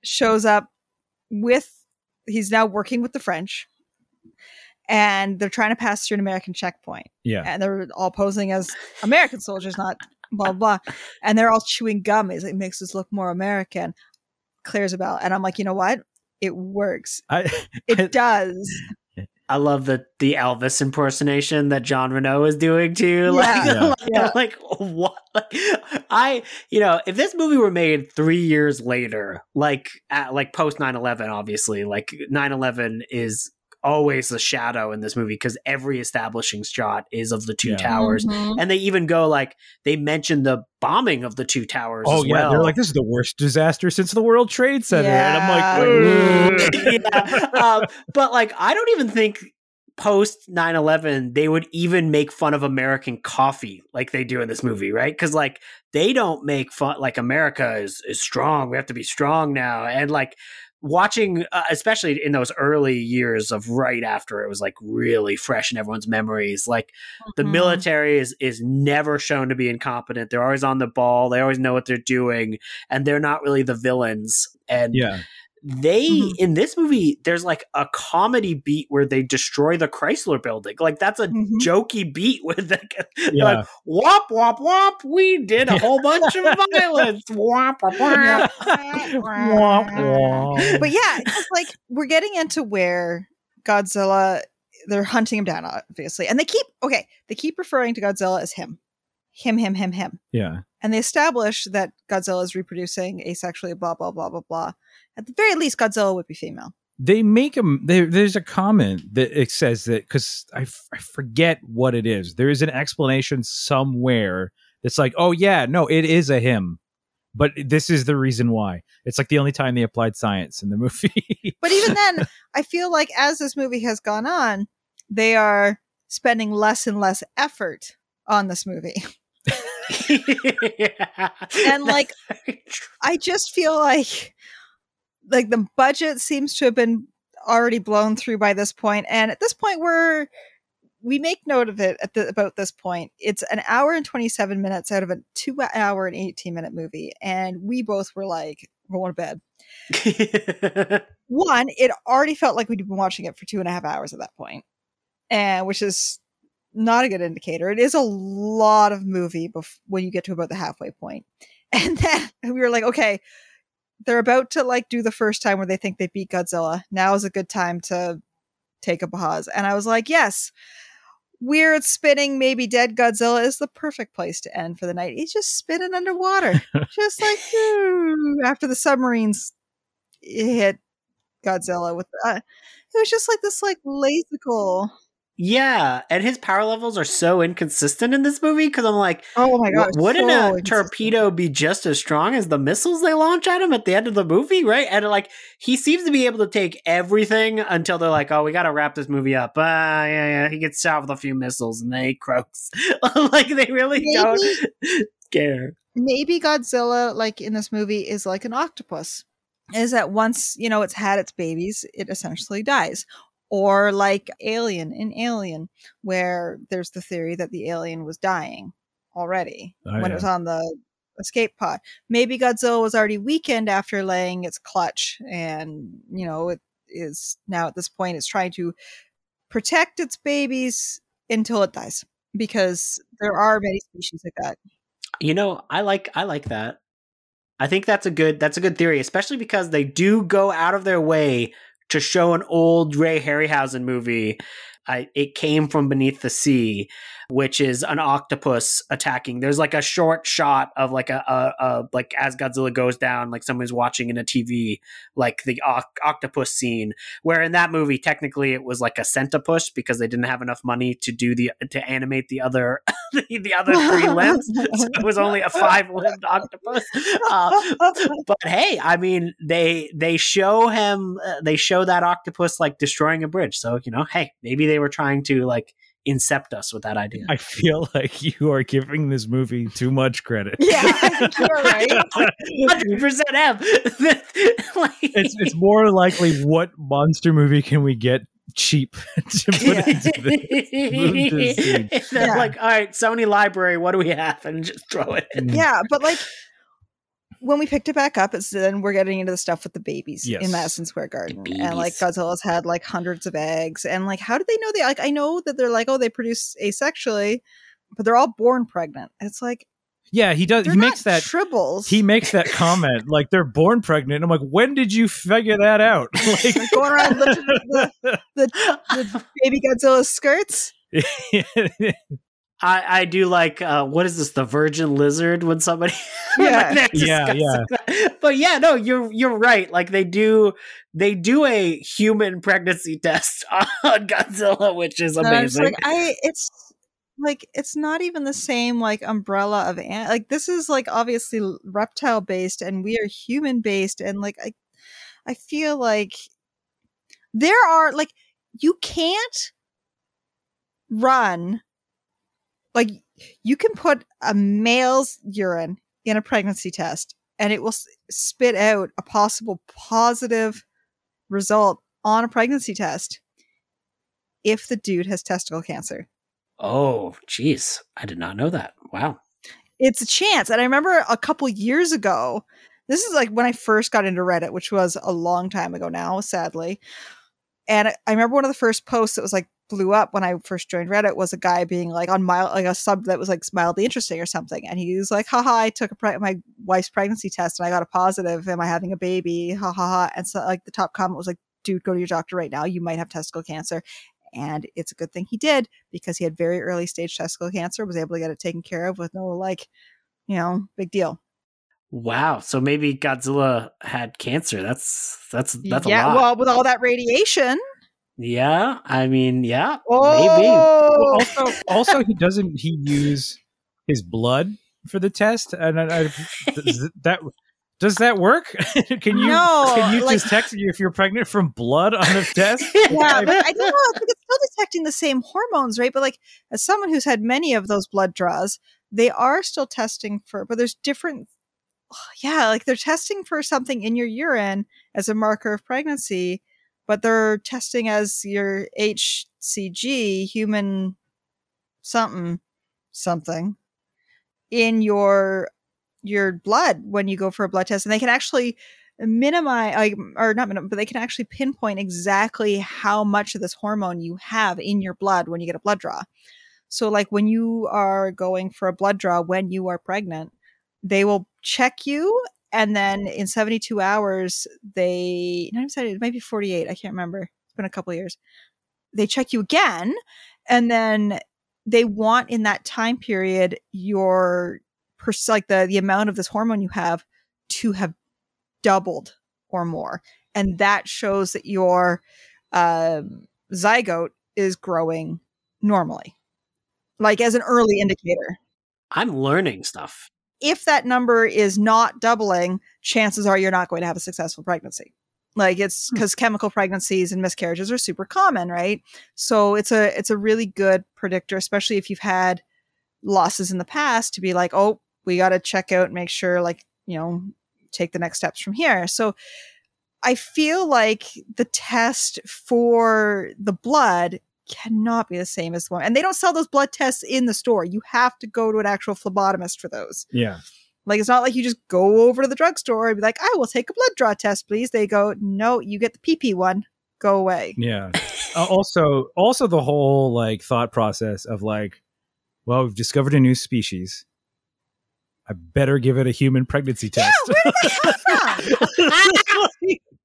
shows up with he's now working with the French, and they're trying to pass through an American checkpoint, Yeah. and they're all posing as American soldiers, not blah blah, and they're all chewing gum. It makes us look more American. Clears a bell, and I'm like, you know what? It works. I, It I- does. I love the the Elvis impersonation that John Reno is doing too. Like, Yeah. like, Yeah. like, what? Like, I, you know, if this movie were made three years later, like at, like post 9-11, obviously, like 9-11 is always the shadow in this movie because every establishing shot is of the two Yeah. towers. Mhm. And they even go like they mention the bombing of the two towers. Oh as yeah, well. they're like this is the worst disaster since the World Trade Center, Yeah. and I'm like, yeah. Um, but like, I don't even think post 9-11 they would even make fun of american coffee like they do in this movie right because like they don't make fun like america is, is strong we have to be strong now and like watching uh, especially in those early years of right after it was like really fresh in everyone's memories like the Mhm. military is is never shown to be incompetent. They're always on the ball. They always know what they're doing and they're not really the villains. And yeah, they Mhm. in this movie there's like a comedy beat where they destroy the chrysler building like that's a Mhm. jokey beat with like, they're yeah. like womp womp womp we did a whole bunch of violence womp womp womp Womp, womp. but yeah, it's like we're getting into where Godzilla they're hunting him down, obviously. And they keep okay, they keep referring to Godzilla as him. Him, him, him, him. yeah. And they establish that Godzilla is reproducing asexually, blah, blah, blah, blah, blah. At the very least, Godzilla would be female. They make them. There's a comment that it says that because I, f- I forget what it is. There is an explanation somewhere that's like, oh yeah, no, it is a him, but this is the reason why. It's like the only time they applied science in the movie. But even then, I feel like as this movie has gone on, they are spending less and less effort on this movie. And, like, I just feel like like the budget seems to have been already blown through by this point and at this point we're we make note of it at the, about this point. It's an hour and 27 minutes out of a two hour and 18 minute movie and we both were like we're going to bed. One it already felt like we'd been watching it for two and a half hours at that point and which is not a good indicator. It is a lot of movie bef- when you get to about the halfway point. And then we were like okay they're about to like do the first time where they think they beat godzilla. Now is a good time to take a pause. And i was like yes. Weird spinning maybe dead godzilla is the perfect place to end for the night. He's just spinning underwater just like after the submarines hit Godzilla with uh, it was just like this like lazical. Yeah and his power levels are so inconsistent in this movie because i'm like Oh my god! Wouldn't so a torpedo be just as strong as the missiles they launch at him at the end of the movie, right? And like he seems to be able to take everything until they're like, "Oh, we got to wrap this movie up." Uh, yeah, yeah. He gets shot with a few missiles and they he croaks. like they really Maybe- don't care. Maybe Godzilla, like in this movie, is like an octopus. Is that once you know it's had its babies, it essentially dies. Or like Alien in Alien, where there's the theory that the alien was dying already Oh, when yeah. it was on the escape pod. Maybe Godzilla was already weakened after laying its clutch, and you know it is now at this point it's trying to protect its babies until it dies because there are many species like that. You know, I like I like that. I think that's a good that's a good theory, especially because they do go out of their way to show an old Ray Harryhausen movie. I, it came from beneath the sea, which is an octopus attacking. There's like a short shot of like a, a, a like as Godzilla goes down, like someone's watching in a TV, like the oc- octopus scene. Where in that movie, technically, it was like a centipus because they didn't have enough money to do the to animate the other the, the other three limbs, so it was only a five limbed octopus. Uh, but hey, I mean, they they show him, uh, they show that octopus like destroying a bridge. So you know, hey, maybe they were trying to like incept us with that idea. I feel like you are giving this movie too much credit. Yeah, I think you're right. Hundred percent M. Like- It's it's more likely what monster movie can we get cheap to put Yeah. into this? This. They're Yeah. like, all right, Sony library, what do we have? And just throw it in. Mm. yeah, but like when we picked it back up, it's then we're getting into the stuff with the babies Yes. in Madison Square Garden, and like. Godzilla's had like hundreds of eggs, and like how did they know they? Like I know that they're like oh they produce asexually, but they're all born pregnant. It's like Yeah, he does. He not makes that. tribbles. He makes that comment like they're born pregnant. I'm like, when did you figure that out? Like, Like, going around lifting the, the, the baby Godzilla's skirts. I, I do like uh, what is this the virgin lizard when somebody when Yeah. they're Yeah, that. but yeah no you're you're right like they do they do a human pregnancy test on Godzilla which is And I'm amazing like I it's like it's not even the same like umbrella of an- like this is like obviously reptile based and we are human based and like I I feel like there are like you can't run like you can put a male's urine in a pregnancy test and it will spit out a possible positive result on a pregnancy test if the dude has testicle cancer. oh jeez I did not know that wow It's a chance. And I remember a couple years ago, this is like when I first got into Reddit, which was a long time ago now, sadly. And I I remember one of the first posts that was like blew up when I first joined Reddit was a guy being like on mild like a sub that was like mildly interesting or something. And he was like, haha, I took a pre- my wife's pregnancy test and I got a positive. Am I having a baby? Ha ha ha. And so like the top comment was like, dude, go to your doctor right now. You might have testicle cancer. And it's a good thing he did because he had very early stage testicle cancer, was able to get it taken care of with no like, you know, big deal. wow so maybe Godzilla had cancer that's that's that's yeah, a lot well, with all that radiation. Yeah I mean yeah Oh, Well, also, also, he doesn't he use his blood for the test, and I, I, does that does that work? can you No, can you like- just text you if you're pregnant from blood on a test? yeah, but I don't know. I think it's still detecting the same hormones, right? But like, as someone who's had many of those blood draws, they are still testing for, but there's different. Yeah, like they're testing for something in your urine as a marker of pregnancy, but they're testing as your HCG, human something, something, in your your blood when you go for a blood test, and they can actually minimize or not minimize, but they can actually pinpoint exactly how much of this hormone you have in your blood when you get a blood draw. So like when you are going for a blood draw when you are pregnant, they will check you and then in 72 hours they not even 70, it might be 48, I can't remember. It's been a couple years. They check you again and then they want in that time period your pers- like the the amount of this hormone you have to have doubled or more and that shows that your um zygote is growing normally like as an early indicator I'm learning stuff if that number is not doubling chances are you're not going to have a successful pregnancy. Like it's hmm. because chemical pregnancies and miscarriages are super common right? So it's a it's a really good predictor especially if you've had losses in the past to be like oh we got to check out and make sure like you know take the next steps from here. So i feel like the test for the blood cannot be the same as the one and they don't sell those blood tests in the store you have to go to an actual phlebotomist for those Yeah, like it's not like you just go over to the drugstore and be like, I will take a blood draw test, please. They go, No, you get the PP one. Go away. yeah. Uh, also, also the whole like thought process of like, well, we've discovered a new species. I better give it a human pregnancy test.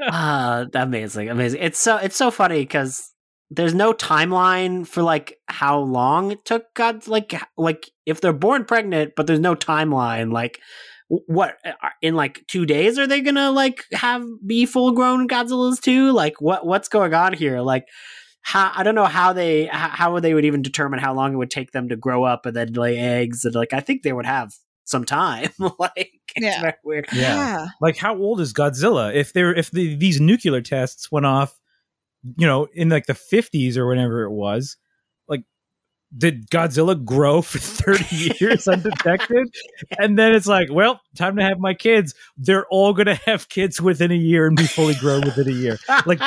Ah, amazing, amazing. It's so it's so funny because there's no timeline for like how long it took God like like if they're born pregnant, but there's no timeline. Like what in like two days are they gonna like have be full grown Godzillas too? Like what what's going on here? Like how I don't know how they how they would even determine how long it would take them to grow up and then lay eggs and like I think they would have some time. like it's Yeah. very weird. Yeah. like how old is Godzilla? If they're if the, these nuclear tests went off, you know, in like the fifties or whenever it was, like did Godzilla grow for thirty years undetected? And then it's like, well, time to have my kids. They're all gonna have kids within a year and be fully grown within a year. Like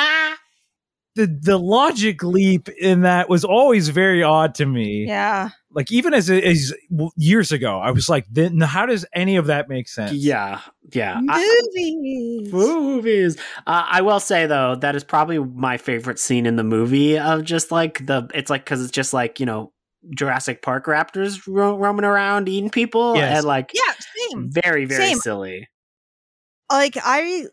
the the logic leap in that was always very odd to me. Yeah. Like even as as years ago, I was like, then how does any of that make sense? yeah, yeah. I- Movies. movies. Uh, I will say though that is probably my favorite scene in the movie of just like the it's like because it's just like you know Jurassic Park raptors ro- roaming around eating people Yes. and like yeah, same. very very Same. silly. Like I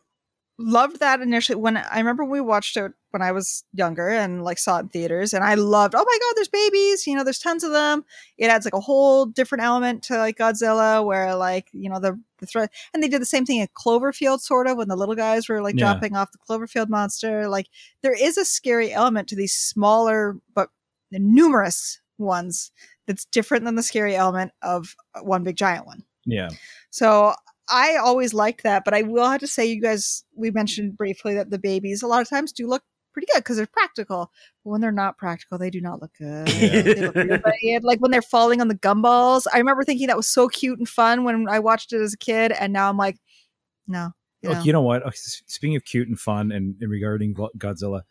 loved that initially when I remember we watched it when I was younger and like saw it in theaters and I loved oh my god there's babies you know there's tons of them it adds like a whole different element to like Godzilla where like you know the the threat and they did the same thing in Cloverfield sort of when the little guys were like Yeah. dropping off the Cloverfield monster like there is a scary element to these smaller but numerous ones that's different than the scary element of uh, one big giant one Yeah. so I always liked that, but I will have to say, you guys, we mentioned briefly that the babies a lot of times do look pretty good because they're practical. But when they're not practical, they do not look good. Yeah. They look really like when they're falling on the gumballs. I remember thinking that was so cute and fun when I watched it as a kid, and now I'm like, no. You know. Look, you know what? Speaking of cute and fun, and, and regarding Godzilla,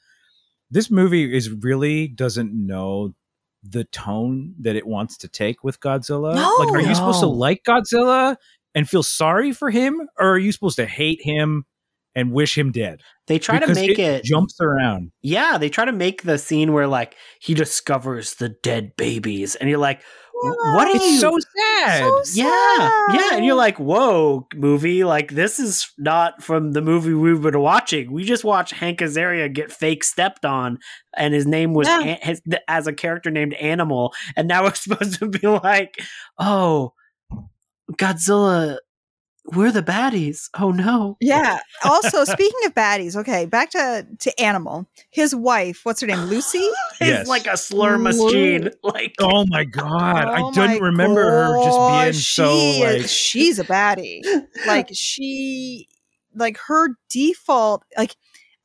this movie is really doesn't know the tone that it wants to take with Godzilla. No. like, are you supposed to like Godzilla and feel sorry for him, or are you supposed to hate him and wish him dead? They try to make it, jumps around. Yeah, they try to make the scene where like he discovers the dead babies, and you're like, "What are It's you?" so sad. So yeah, yeah, and you're like, "Whoa, movie! Like this is not from the movie we've been watching. We just watched Hank Azaria get fake stepped on, and his name was Yeah. An- his, as a character named Animal, and now we're supposed to be like, oh, Godzilla, we're the baddies. Oh no, Yeah. Also, speaking of baddies, okay, back to to Animal. His wife, what's her name? Lucy. it's Yes. like a slur machine. Like, Oh my god! I Oh didn't my remember her just being gosh, so she is- like. she's a baddie. Like she, like her default. Like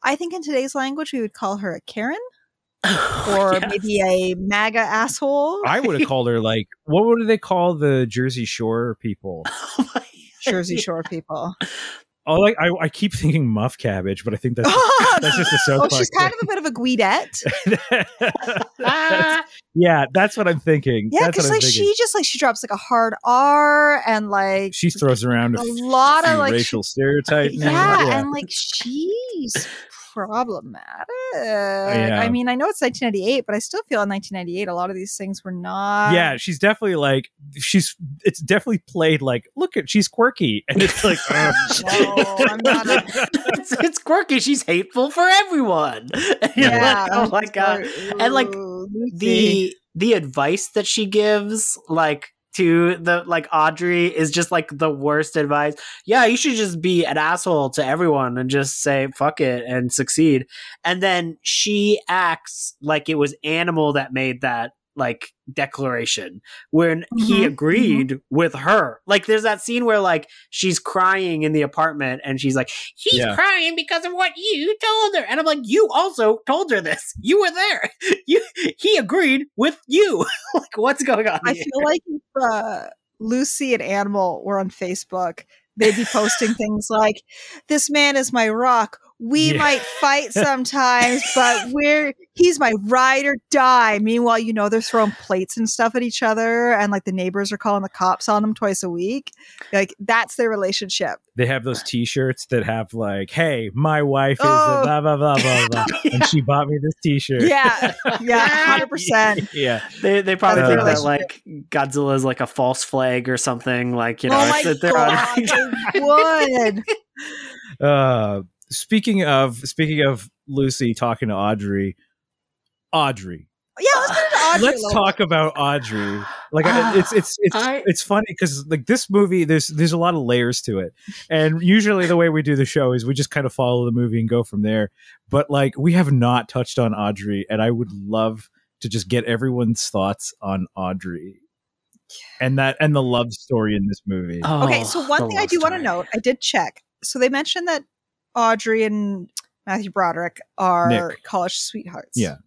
I think in today's language we would call her a Karen oh, or Yes. maybe a MAGA asshole. I would have called her like what would they call the Jersey Shore people? Oh my- Jersey Shore people. Oh, like I, I keep thinking muff cabbage, but I think that's that's just a South oh, she's kind of a bit of a Guidette. That's- ah. yeah, that's what I'm thinking. Yeah, that's because like thinking. she just like she drops like a hard R and like she throws around a, a lot of like racial stereotype. yeah, yeah. and like she's problematic. I mean, I know it's 1998, but I still feel in 1998 a lot of these things were not. yeah, she's definitely like she's. It's definitely played like look at she's quirky, and it's like oh, ugh. No, I'm not a- it's, it's quirky. She's hateful for everyone. And yeah. like, oh my god. like, And, like, ooh, Lucy. the the advice that she gives like to the like Audrey is just like the worst advice. Yeah, you should just be an asshole to everyone and just say fuck it and succeed. And then she acts like it was Animal that made that like declaration when he Mhm, agreed with her. Like there's that scene where like she's crying in the apartment and she's like she's Yeah. crying because of what you told her. And I'm like you also told her this. You were there. You he agreed with you. like what's going on I here? feel like if uh, Lucy and Animal were on Facebook, they'd be posting things like, "This man is my rock. We Yeah. might fight sometimes, but we're he's my ride or die." Meanwhile, you know they're throwing plates and stuff at each other, and like the neighbors are calling the cops on them twice a week. Like that's their relationship. they have those T-shirts that have like, "Hey, my wife is Oh. a blah blah blah blah blah," and she bought me this T-shirt. Yeah, yeah, hundred percent. yeah. They they probably That's think that like Godzilla is like a false flag or something. Like you know, oh my it's- they're god, on- they would. Uh, speaking of speaking of Lucy talking to Audrey, Audrey. Yeah, let's get into Audrey. Let's little talk about Audrey. Like I- ah, it's it's it's I- it's funny because like this movie, there's there's a lot of layers to it, and usually the way we do the show is we just kind of follow the movie and go from there. But like we have not touched on Audrey, and I would love to just get everyone's thoughts on Audrey and that and the love story in this movie. Oh, okay, Oh, so one thing I love do want to note, I did check. So they mentioned that Audrey and Matthew Broderick are Nick. college sweethearts. Yeah.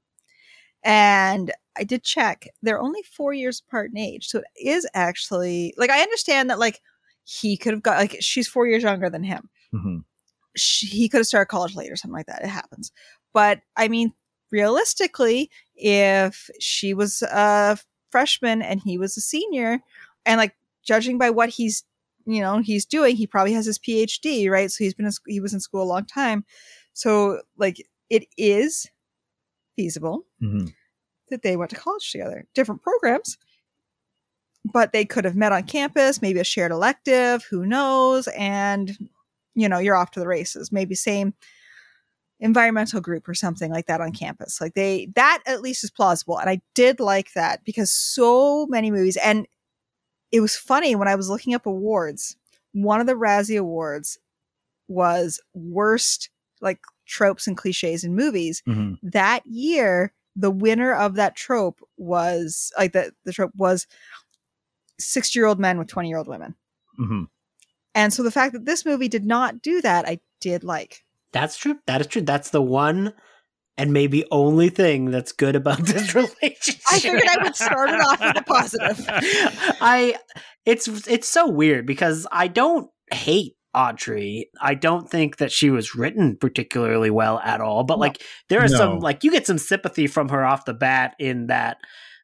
And I did check. They're only four years apart in age. So it is actually like I understand that like he could have got like she's four years younger than him. Mhm. She, he could have started college late or something like that. It happens. But I mean, realistically, if she was a freshman and he was a senior, and like judging by what he's you know he's doing, he probably has his PhD, right? So he's been in, he was in school a long time. So like it is feasible Mhm. that they went to college together, different programs, but they could have met on campus, maybe a shared elective, who knows? And you know, you're off to the races. Maybe same environmental group or something like that on campus. Like they that at least is plausible. And I did like that because so many movies and it was funny when I was looking up awards, one of the Razzie awards was worst like tropes and cliches in movies. Mhm. That year, the winner of that trope was like the, the trope was 60 year old men with 20 year old women. Mhm. And so the fact that this movie did not do that, I did like. That's true. That is true. That's the one and maybe only thing that's good about this relationship. I figured I would start it off with a positive. I it's it's so weird because I don't hate Audrey. I don't think that she was written particularly well at all. But No. like there are No. some like you get some sympathy from her off the bat in that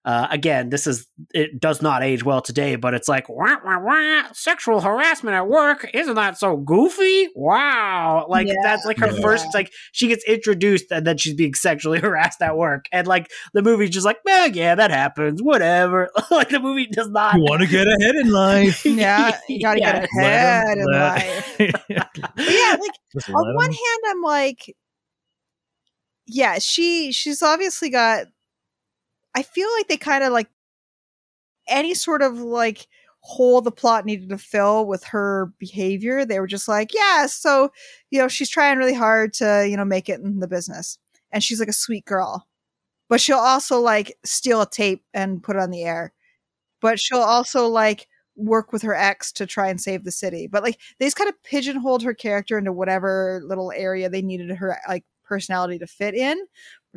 uh, again, this is it does not age well today, but it's like wah, wah, wah, sexual harassment at work. Isn't that so goofy? Wow, like Yeah. that's like her Yeah. first. Like she gets introduced and then she's being sexually harassed at work, and like the movie's just like, eh, yeah, that happens, whatever. like the movie does not. You want to get ahead in life. Yeah, you gotta Yeah, get ahead in life. Yeah, like Just on one one 'em. hand i'm like yeah she she's obviously got i feel like they kind of like any sort of like hole the plot needed to fill with her behavior they were just like yeah so you know she's trying really hard to you know make it in the business and she's like a sweet girl. But she'll also like steal a tape and put it on the air. But she'll also like work with her ex to try and save the city. But like they just kind of pigeonholed her character into whatever little area they needed her like personality to fit in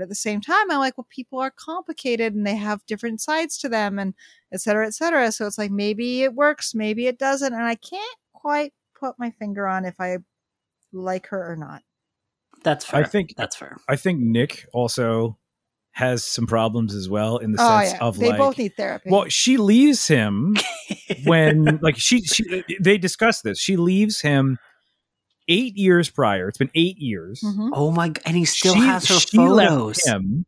but at the same time i'm like well people are complicated and they have different sides to them and et cetera et cetera. So it's like maybe it works maybe it doesn't and i can't quite put my finger on if i like her or not. That's fair. I think that's fair. I think Nick also has some problems as well in the oh sense yeah. of they like both need therapy. well she leaves him when like she she they discuss this. She leaves him eight years prior it's been eight years Mhm. oh my! g- And he still She- has her she left photos. him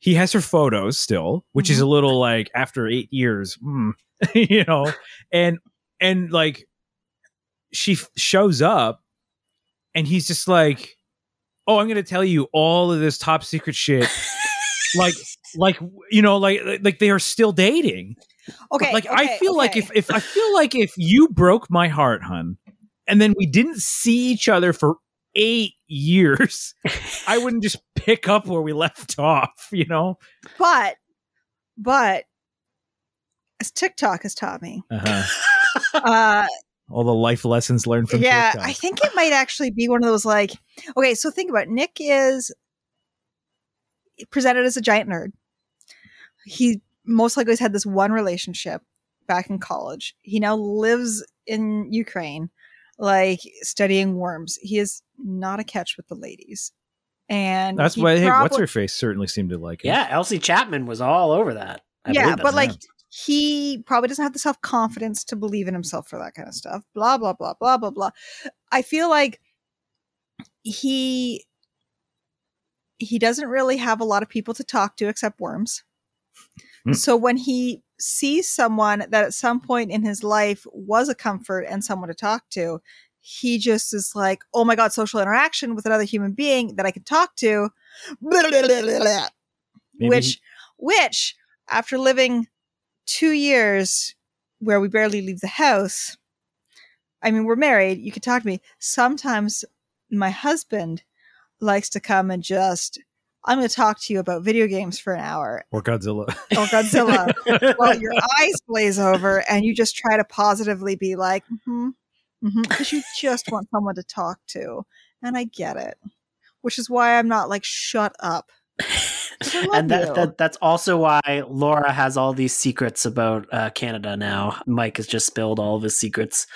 he has her photos still which is a little like after eight years hmm, you know and and like she f- shows up and he's just like oh i'm gonna tell you all of this top secret shit like like you know like like they are still dating okay like I okay, feel like if if I feel like if you broke my heart, hun, and then we didn't see each other for eight years, I wouldn't just pick up where we left off, you know? but but as tiktok has taught me Uh-huh. uh All the life lessons learned from yeah TikTok. i think it might actually be one of those like okay so think about it. nick is presented as a giant nerd he most likely has had this one relationship back in college he now lives in ukraine like studying worms he is not a catch with the ladies and That's he why hey, what's her face certainly seemed to like it. Yeah, Elsie Chapman was all over that. I yeah, but like him. he probably doesn't have the self confidence to believe in himself for that kind of stuff. Blah blah blah blah blah blah. I feel like he he doesn't really have a lot of people to talk to except worms. Hmm. So when he sees someone that at some point in his life was a comfort and someone to talk to, he just is like, "Oh my god, social interaction with another human being that I can talk to." Maybe which which after living two years where we barely leave the house i mean we're married you could talk to me sometimes my husband likes to come and just i'm going to talk to you about video games for an hour or Godzilla. or godzilla well your eyes blaze over and you just try to positively be like mm-hmm because you just want someone to talk to and i get it which is why i'm not like shut up and that, that, that's also why Laura has all these secrets about uh, Canada now. Mike has just spilled all of his secrets.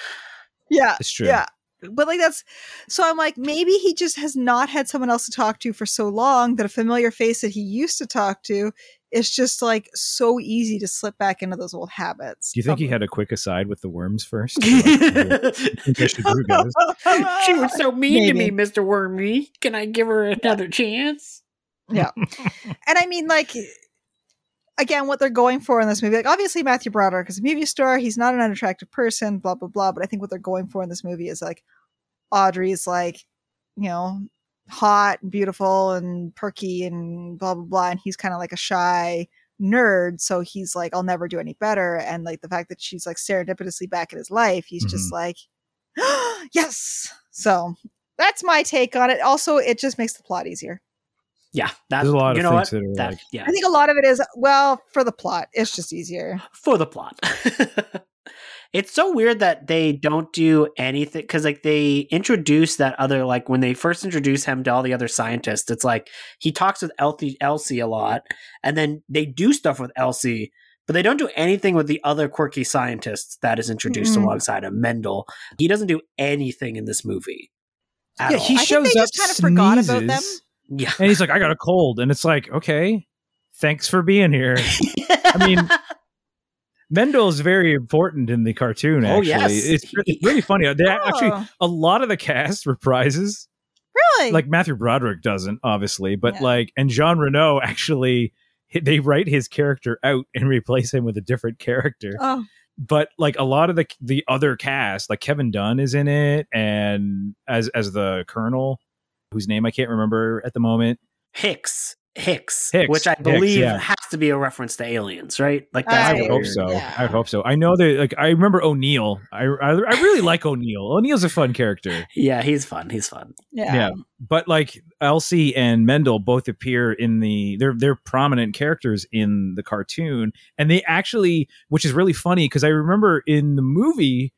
Yeah. It's true. Yeah. But like that's so I'm like, maybe he just has not had someone else to talk to for so long that a familiar face that he used to talk to is just like so easy to slip back into those old habits. Do you think he had a quick aside with the worms first? she think I should do, guys? was so mean to me, Mr. Wormy. Can I give her another chance? Yeah. and I mean, like, again, what they're going for in this movie, like, obviously Matthew Broderick is a movie star. He's not an unattractive person, blah blah blah. But I think what they're going for in this movie is like Audrey's like, you know, hot and beautiful and perky and blah blah blah, and he's kind of like a shy nerd, so he's like, I'll never do any better. And like the fact that she's like serendipitously back in his life, he's just mm-hmm. like, yes. So that's my take on it. Also, it just makes the plot easier. Yeah, that, There's a lot you of know things what? that are That- like- yeah, I think a lot of it is well for the plot. It's just easier. for the plot. it's so weird that they don't do anything because like they introduce that other like when they first introduce him to all the other scientists, it's like he talks with Elsie, Elsie a lot, and then they do stuff with Elsie, but they don't do anything with the other quirky scientists that is introduced Mm-mm. alongside him. Mendel, he doesn't do anything in this movie. At yeah, all. he I think shows they up, just kinda forgot about them. Yeah, and he's like, "I got a cold," and it's like, "Okay, thanks for being here." I mean, Mendel is very important in the cartoon. Oh, yes. it's, it's really funny. They actually Oh, a lot of the cast reprises. really? Like Matthew Broderick doesn't, obviously, but Yeah. like, and Jean Reno actually, they write his character out and replace him with a different character. oh, But like a lot of the the other cast, like Kevin Dunn is in it, and as as the Colonel, whose name I can't remember at the moment. Hicks. Hicks, Hicks, which I Hicks, believe yeah. has to be a reference to aliens, right? Like I that's I would would hope so. yeah. I would hope so. I know that like I remember O'Neill. I I, I really like O'Neill. O'Neill's a fun character. Yeah, he's fun. He's fun. yeah. Yeah. But like Elsie and Mendel both appear in the they're they're prominent characters in the cartoon and they actually which is really funny because I remember in the movie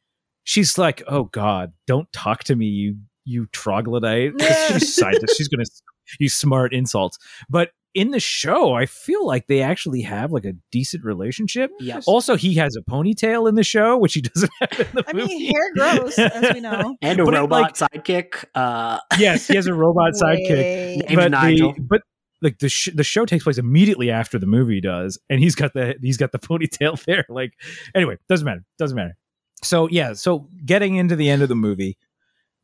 she's like, "Oh god, don't talk to me, you you troglodyte. she's scientist. She's going to use smart insults. But in the show, I feel like they actually have like a decent relationship. Yep. Also, he has a ponytail in the show, which he doesn't have in the I movie. mean, hair grows, as we know. And a But it, robot sidekick. Uh, yes, he has a robot sidekick. Named but Nigel. The, but like the sh- the show takes place immediately after the movie does, and he's got the he's got the ponytail there. Like anyway, doesn't matter, doesn't matter. So yeah, so getting into the end of the movie,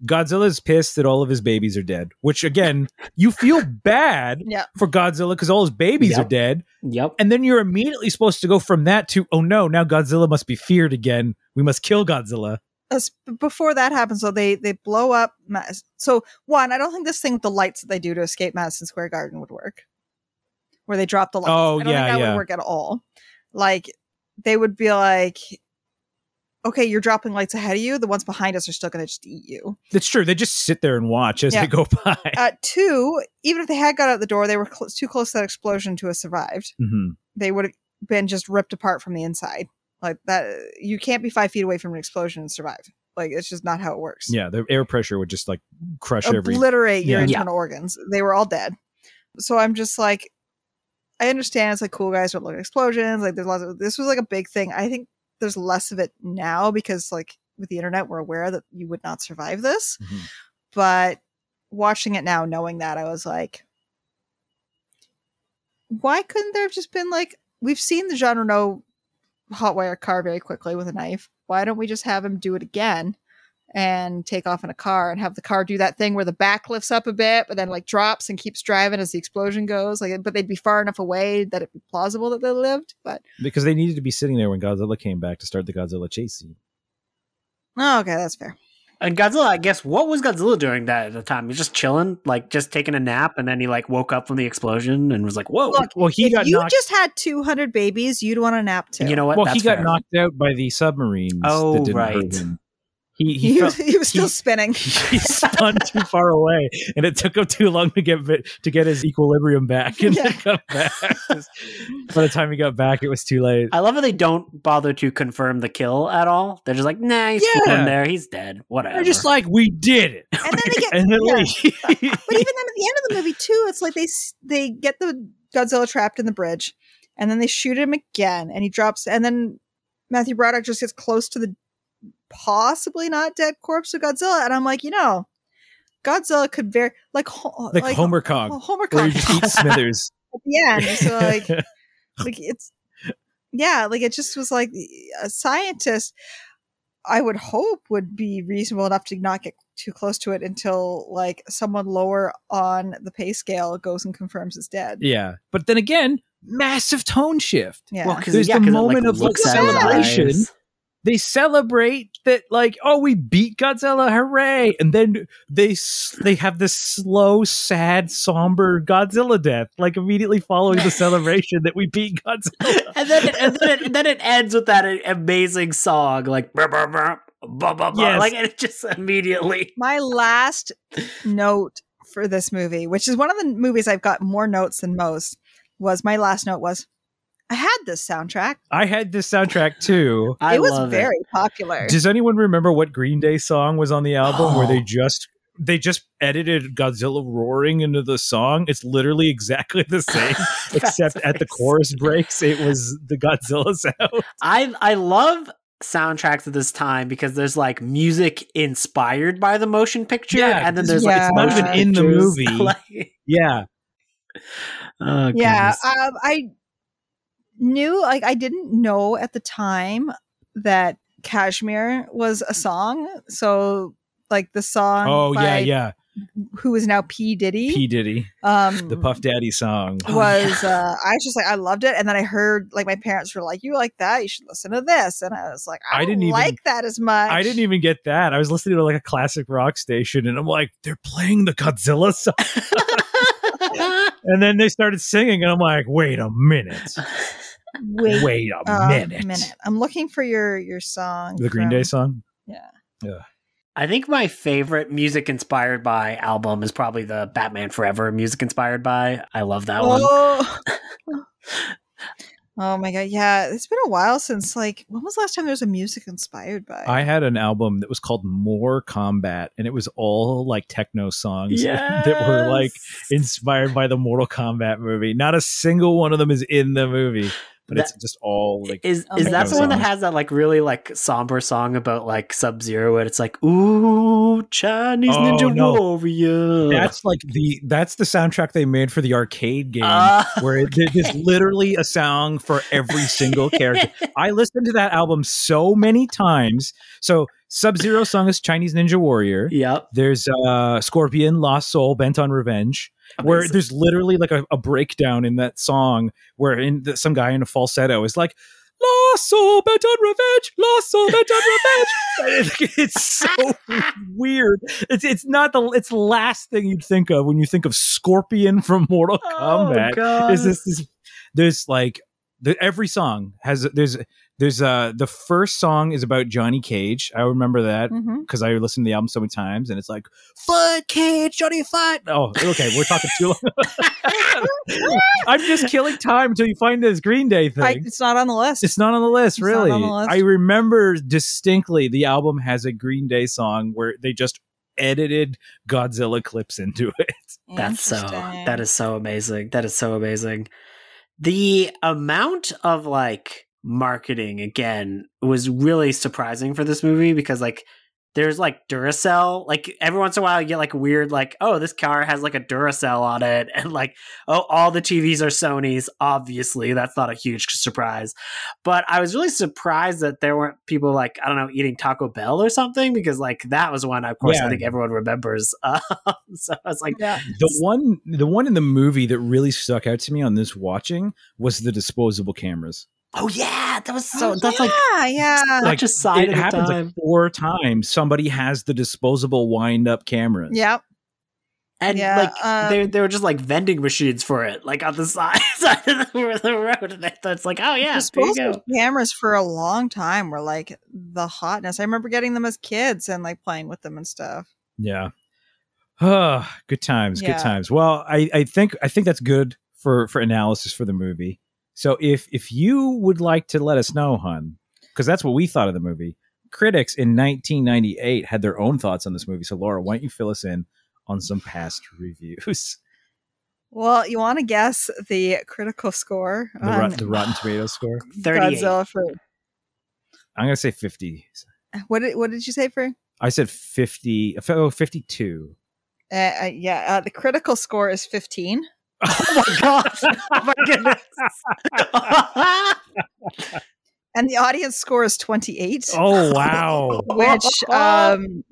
Godzilla's pissed that all of his babies are dead. Which again, you feel bad Yeah. for Godzilla because all his babies Yep. are dead, yep. and then you're immediately supposed to go from that to oh no, now Godzilla must be feared again. We must kill Godzilla. As- before that happens, so they they blow up. Ma- So one, I don't think this thing with the lights that they do to escape Madison Square Garden would work. Where they drop the lights. Oh, I don't yeah, think that yeah. would work at all. Like they would be like, okay, you're dropping lights ahead of you. The ones behind us are still going to just eat you. That's true. They just sit there and watch as Yeah. they go by. Uh, two, even if they had got out the door, they were cl- too close to that explosion to have survived. Mhm. They would have been just ripped apart from the inside. Like that, you can't be five feet away from an explosion and survive. Like it's just not how it works. Yeah, the air pressure would just like crush every. obliterate your Yeah. internal organs. They were all dead. So I'm just like, I understand it's like cool guys don't look at explosions. Like there's lots of this was like a big thing. I think there's less of it now because like with the internet we're aware that you would not survive this. Mhm. But watching it now, knowing that, I was like, why couldn't there have just been like we've seen the Jean Reno hotwire car very quickly with a knife. Why don't we just have him do it again and take off in a car and have the car do that thing where the back lifts up a bit, but then like drops and keeps driving as the explosion goes? Like, but they'd be far enough away that it'd be plausible that they lived. But because they needed to be sitting there when Godzilla came back to start the Godzilla chase scene. oh, okay, that's fair. And Godzilla, I guess, what was Godzilla doing that at the time? He's just chilling, like just taking a nap, and then he like woke up from the explosion and was like, "Whoa!" Look, Well, he if got you knocked. just had 200 babies, you'd want a nap too. And you know what? well, That's he got fair. knocked out by the submarines. Oh, that didn't right. Hurt. He he, he, was, felt, he was still he- spinning. he spun too far away, and it took him too long to get to get his equilibrium back and Yeah. to come back. by the time he got back, it was too late. I love how they don't bother to confirm the kill at all. They're just like, "Nah, he's Yeah. in there. He's dead. Whatever." They're just like, we did it, And then they get- and then yeah. but even then at the end of the movie too it's like they they get the godzilla trapped in the bridge and then they shoot him again and he drops and then matthew broderick just gets close to the possibly not dead corpse of godzilla and i'm like you know godzilla could very like Ho- like, Homer Kong, homer where Kong you just eat Smithers. at the end so like like it's yeah like it just was like a scientist i would hope would be reasonable enough to not get too close to it until like someone lower on the pay scale goes and confirms it's dead yeah, but then again, massive tone shift. yeah well, because There's yeah, the 'cause it, moment like, of looks at celebration. Eyes. they celebrate that like oh we beat Godzilla hooray and then they they have this slow sad somber Godzilla death like immediately following the celebration that we beat Godzilla and then it, and then it, then it ends with that amazing song like brr, brr, brr, blah, blah, blah. Yes. like it just immediately My last note for this movie, which is one of the movies I've got more notes than most, was my last note was I had this soundtrack. I had this soundtrack too it was love very popular. does anyone remember what Green Day song was on the album where they just they just edited Godzilla roaring into the song it's literally exactly the same except at the chorus breaks it was the Godzilla sound I I love soundtracks at this time because there's like music inspired by the motion picture, Yeah, and then there's is- like Yeah. It's not even in the movie. like- yeah oh, yeah, um, I knew like I didn't know at the time that Kashmir was a song. So like the song oh yeah by yeah who is now P Diddy. P Diddy um the Puff Daddy song Oh, was uh I was just like I loved it and then I heard like my parents were like you like that you should listen to this and I was like I, I don't didn't even- like that as much I didn't even get that. I was listening to like a classic rock station and I'm like, they're playing the Godzilla song. And then they started singing and I'm like, wait a minute. wait, Wait a a minute. minute I'm looking for your your song The Green Day song? yeah Yeah. I think my favorite music inspired by album is probably the Batman Forever music inspired by. I love that one. oh. oh my god yeah it's been a while since like when was the last time there was a music inspired by I had an album that was called More Kombat and it was all like techno songs that were like inspired by the Mortal Kombat movie. Not a single one of them is in the movie, but it's just all like is Oh is that God. the one that has that like really like somber song about like Sub Zero and it's like ooh Chinese Oh, Ninja no. Warrior. that's like the that's the soundtrack they made for the arcade game Ah, where it, there's literally a song for every single character. I listened to that album so many times. So Sub Zero song is Chinese Ninja Warrior. yep. There's uh Scorpion, Lost Soul, Bent on Revenge. Where there's literally like a, a breakdown in that song where in the, some guy in a falsetto is like, Lost Soul, Bent on Revenge, Lost Soul, Bent on Revenge. it's so weird. It's it's not the it's the last thing you'd think of when you think of Scorpion from Mortal oh, Kombat Oh, is this, this there's like the, every song has there's there's uh the first song is about Johnny Cage. I remember that because I listened to the album so many times, and it's like fight Cage, Johnny fight. Oh, okay, we're talking too long. I'm just killing time until you find this Green Day thing. I, it's not on the list it's not on the list, It's not really. on the list. I remember distinctly the album has a Green Day song where they just edited Godzilla clips into it. That's so that is so amazing. That is so amazing. The amount of like marketing again was really surprising for this movie because like there's like Duracell, like every once in a while you get like weird like oh this car has like a Duracell on it and like oh all the TVs are Sony's obviously that's not a huge surprise. But I was really surprised that there weren't people like I don't know eating Taco Bell or something because like that was one of course Yeah. I think everyone remembers. Um, so I was like yeah The one the one in the movie that really stuck out to me on this watching was the disposable cameras. Oh yeah, that was so. Oh, that's like yeah yeah such a sign it of the happens time. like four times. Somebody has the disposable wind up cameras. Yep. and yeah, like um, they they were just like vending machines for it, like on the side, side of the, the road. And it's like, oh yeah, there you disposable go. cameras for a long time were like the hotness. I remember getting them as kids and like playing with them and stuff. Yeah. Ah, good times, Yeah. good times. Well, I, I think I think that's good for for analysis for the movie. So if if you would like to let us know, hun, because that's what we thought of the movie. Critics in 1998 had their own thoughts on this movie. So Laura, why don't you fill us in on some past reviews? Well, you want to guess the critical score The, on rot- the Rotten Tomatoes score. Thirty-eight. Godzilla for I'm gonna say 50. what did what did you say for? I said 50. Oh, 52. Uh, uh, yeah, uh, the critical score is 15. Oh my gosh! Oh my goodness! And the audience score is 28. Oh wow. which um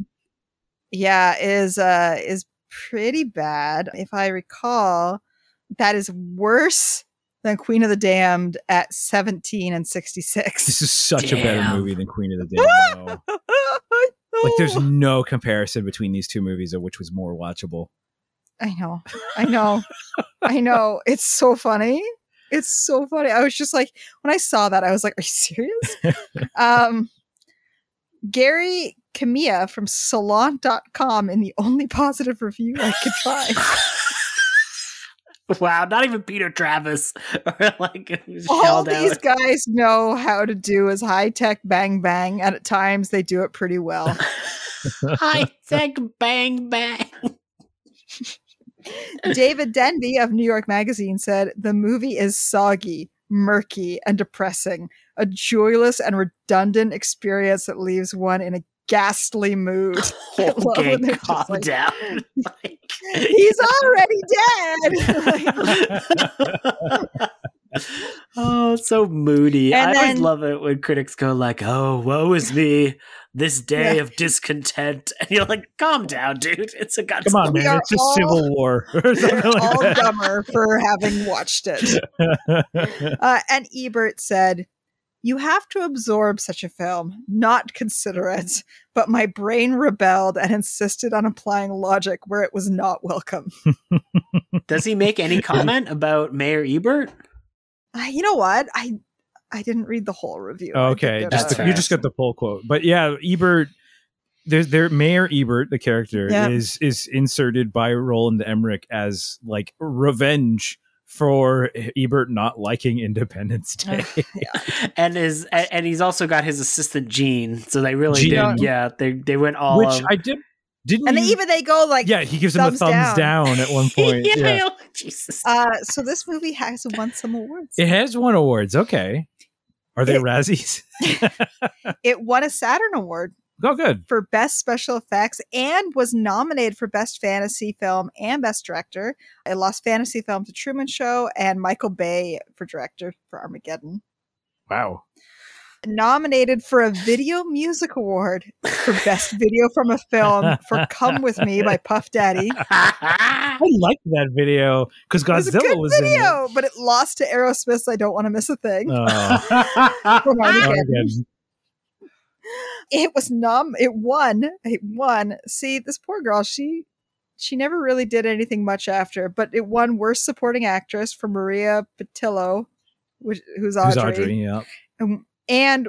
yeah is uh is pretty bad if i recall that is worse than Queen of the Damned at 17 and 66. This is such a better movie than Queen of the Damned. like, there's no comparison between these two movies of which was more watchable. I know. I know. I know. It's so funny. It's so funny. I was just like, when I saw that, I was like, are you serious? um, Gary Kamiya from salon.com in the only positive review I could find. Wow, not even Peter Travers or like All these out. guys know how to do is high tech bang bang, and at times they do it pretty well. high tech bang bang. David Denby of New York Magazine said the movie is soggy, murky, and depressing, a joyless and redundant experience that leaves one in a ghastly mood. Okay, when they're just calm like, down. Like- He's already dead. oh, it's so moody. And I always love it when critics go like, "Oh, woe is me, this day Yeah. of discontent," and you're like, "Calm down, dude. It's a Godzilla." Come on, man. are It's a civil war. or They're something like all that. dumber for having watched it. Uh, and Ebert said, You have to absorb such a film, not consider it. But my brain rebelled and insisted on applying logic where it was not welcome. Does he make any comment about Mayor Ebert? Uh, you know what? I I didn't read the whole review. Okay, just the, you just got the full quote. But yeah, Ebert. There's there Mayor Ebert, the character, Yeah. is is inserted by Roland Emmerich as like revenge for Ebert not liking Independence Day. and is and and he's also got his assistant Gene. So they really Gene. did. Yeah, they they went all. Which of- I did didn't And you- they, even they go like, yeah, he gives him a thumbs thumbs down. down. at one point. yeah, yeah. oh, Jesus. uh, so this movie has won some awards. It has won awards. Okay. Are they It- Razzies? It won a Saturn Award oh, good. for Best Special Effects and was nominated for Best Fantasy Film and Best Director. It lost Fantasy Film to Truman Show and Michael Bay for Director for Armageddon. Wow. Nominated for a Video Music Award for Best Video from a Film for Come With Me by Puff Daddy. I liked that video because It was a Godzilla good was in it. but it lost to Aerosmith's I Don't Want to Miss a Thing. Oh, from Armageddon. Armageddon. it was numb it won it won see this poor girl she she never really did anything much after but it won worst supporting actress for maria pitillo which, who's Who's audrey, Audrey? Yeah. Um, and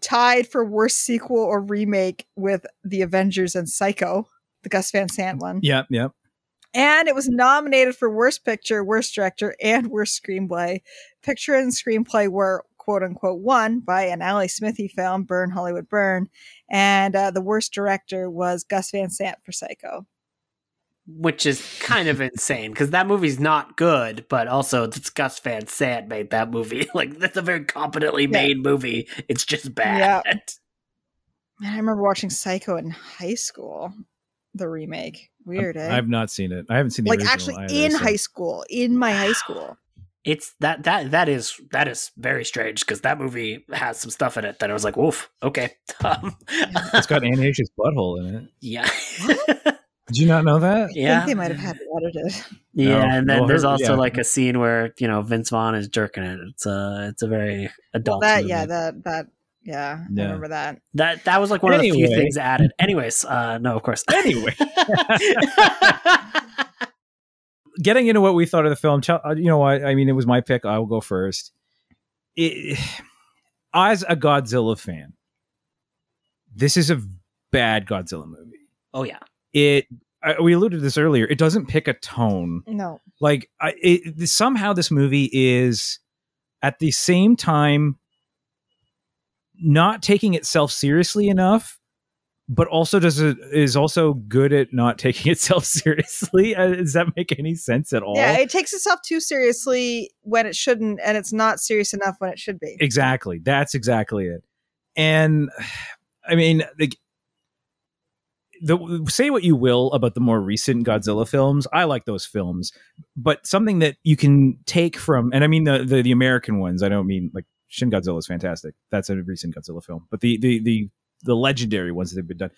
tied for worst sequel or remake with the avengers and psycho the gus van sant one Yep. Yep. and it was nominated for worst picture worst director and worst screenplay picture and screenplay were quote unquote won by an Alan Smithee film, Burn Hollywood Burn, and uh, the worst director was Gus Van Sant for Psycho. Which is kind of insane because that movie's not good, but also it's Gus Van Sant made that movie. Like that's a very competently made movie. It's just bad. Yeah. Man, I remember watching Psycho in high school, the remake. Weird, eh? I've not seen it. I haven't seen the like actually either, in so- high school, in my high school. It's that that that is that is very strange because that movie has some stuff in it that I was like, "Woof, okay." Um, It's got Anne Heche's butthole in it. yeah, Did you not know that? I yeah, think they might have had it edited. yeah. No. And then Well, there's her- also yeah. like a scene where you know Vince Vaughn is jerking it. It's a it's a very adult. that, movie. yeah, that, that, yeah, Yeah. I remember that. that that was like one of the few things added. Anyways, uh, no, of course. Anyway, getting into what we thought of the film, uh, you know what? I mean, it was my pick. I will go first. It, as a Godzilla fan, this is a bad Godzilla movie. oh yeah, It I, we alluded to this earlier. It doesn't pick a tone. No. Like I, it, somehow this movie is at the same time not taking itself seriously enough, but also does it is also good at not taking itself seriously. Uh, Does that make any sense at all? Yeah, it takes itself too seriously when it shouldn't, and it's not serious enough when it should be. Exactly. That's exactly it. And I mean, like, the say what you will about the more recent Godzilla films. I like those films, but something that you can take from, and I mean the the, the American ones. I don't mean like Shin Godzilla is fantastic. That's a recent Godzilla film, but the the the the legendary ones that have been done.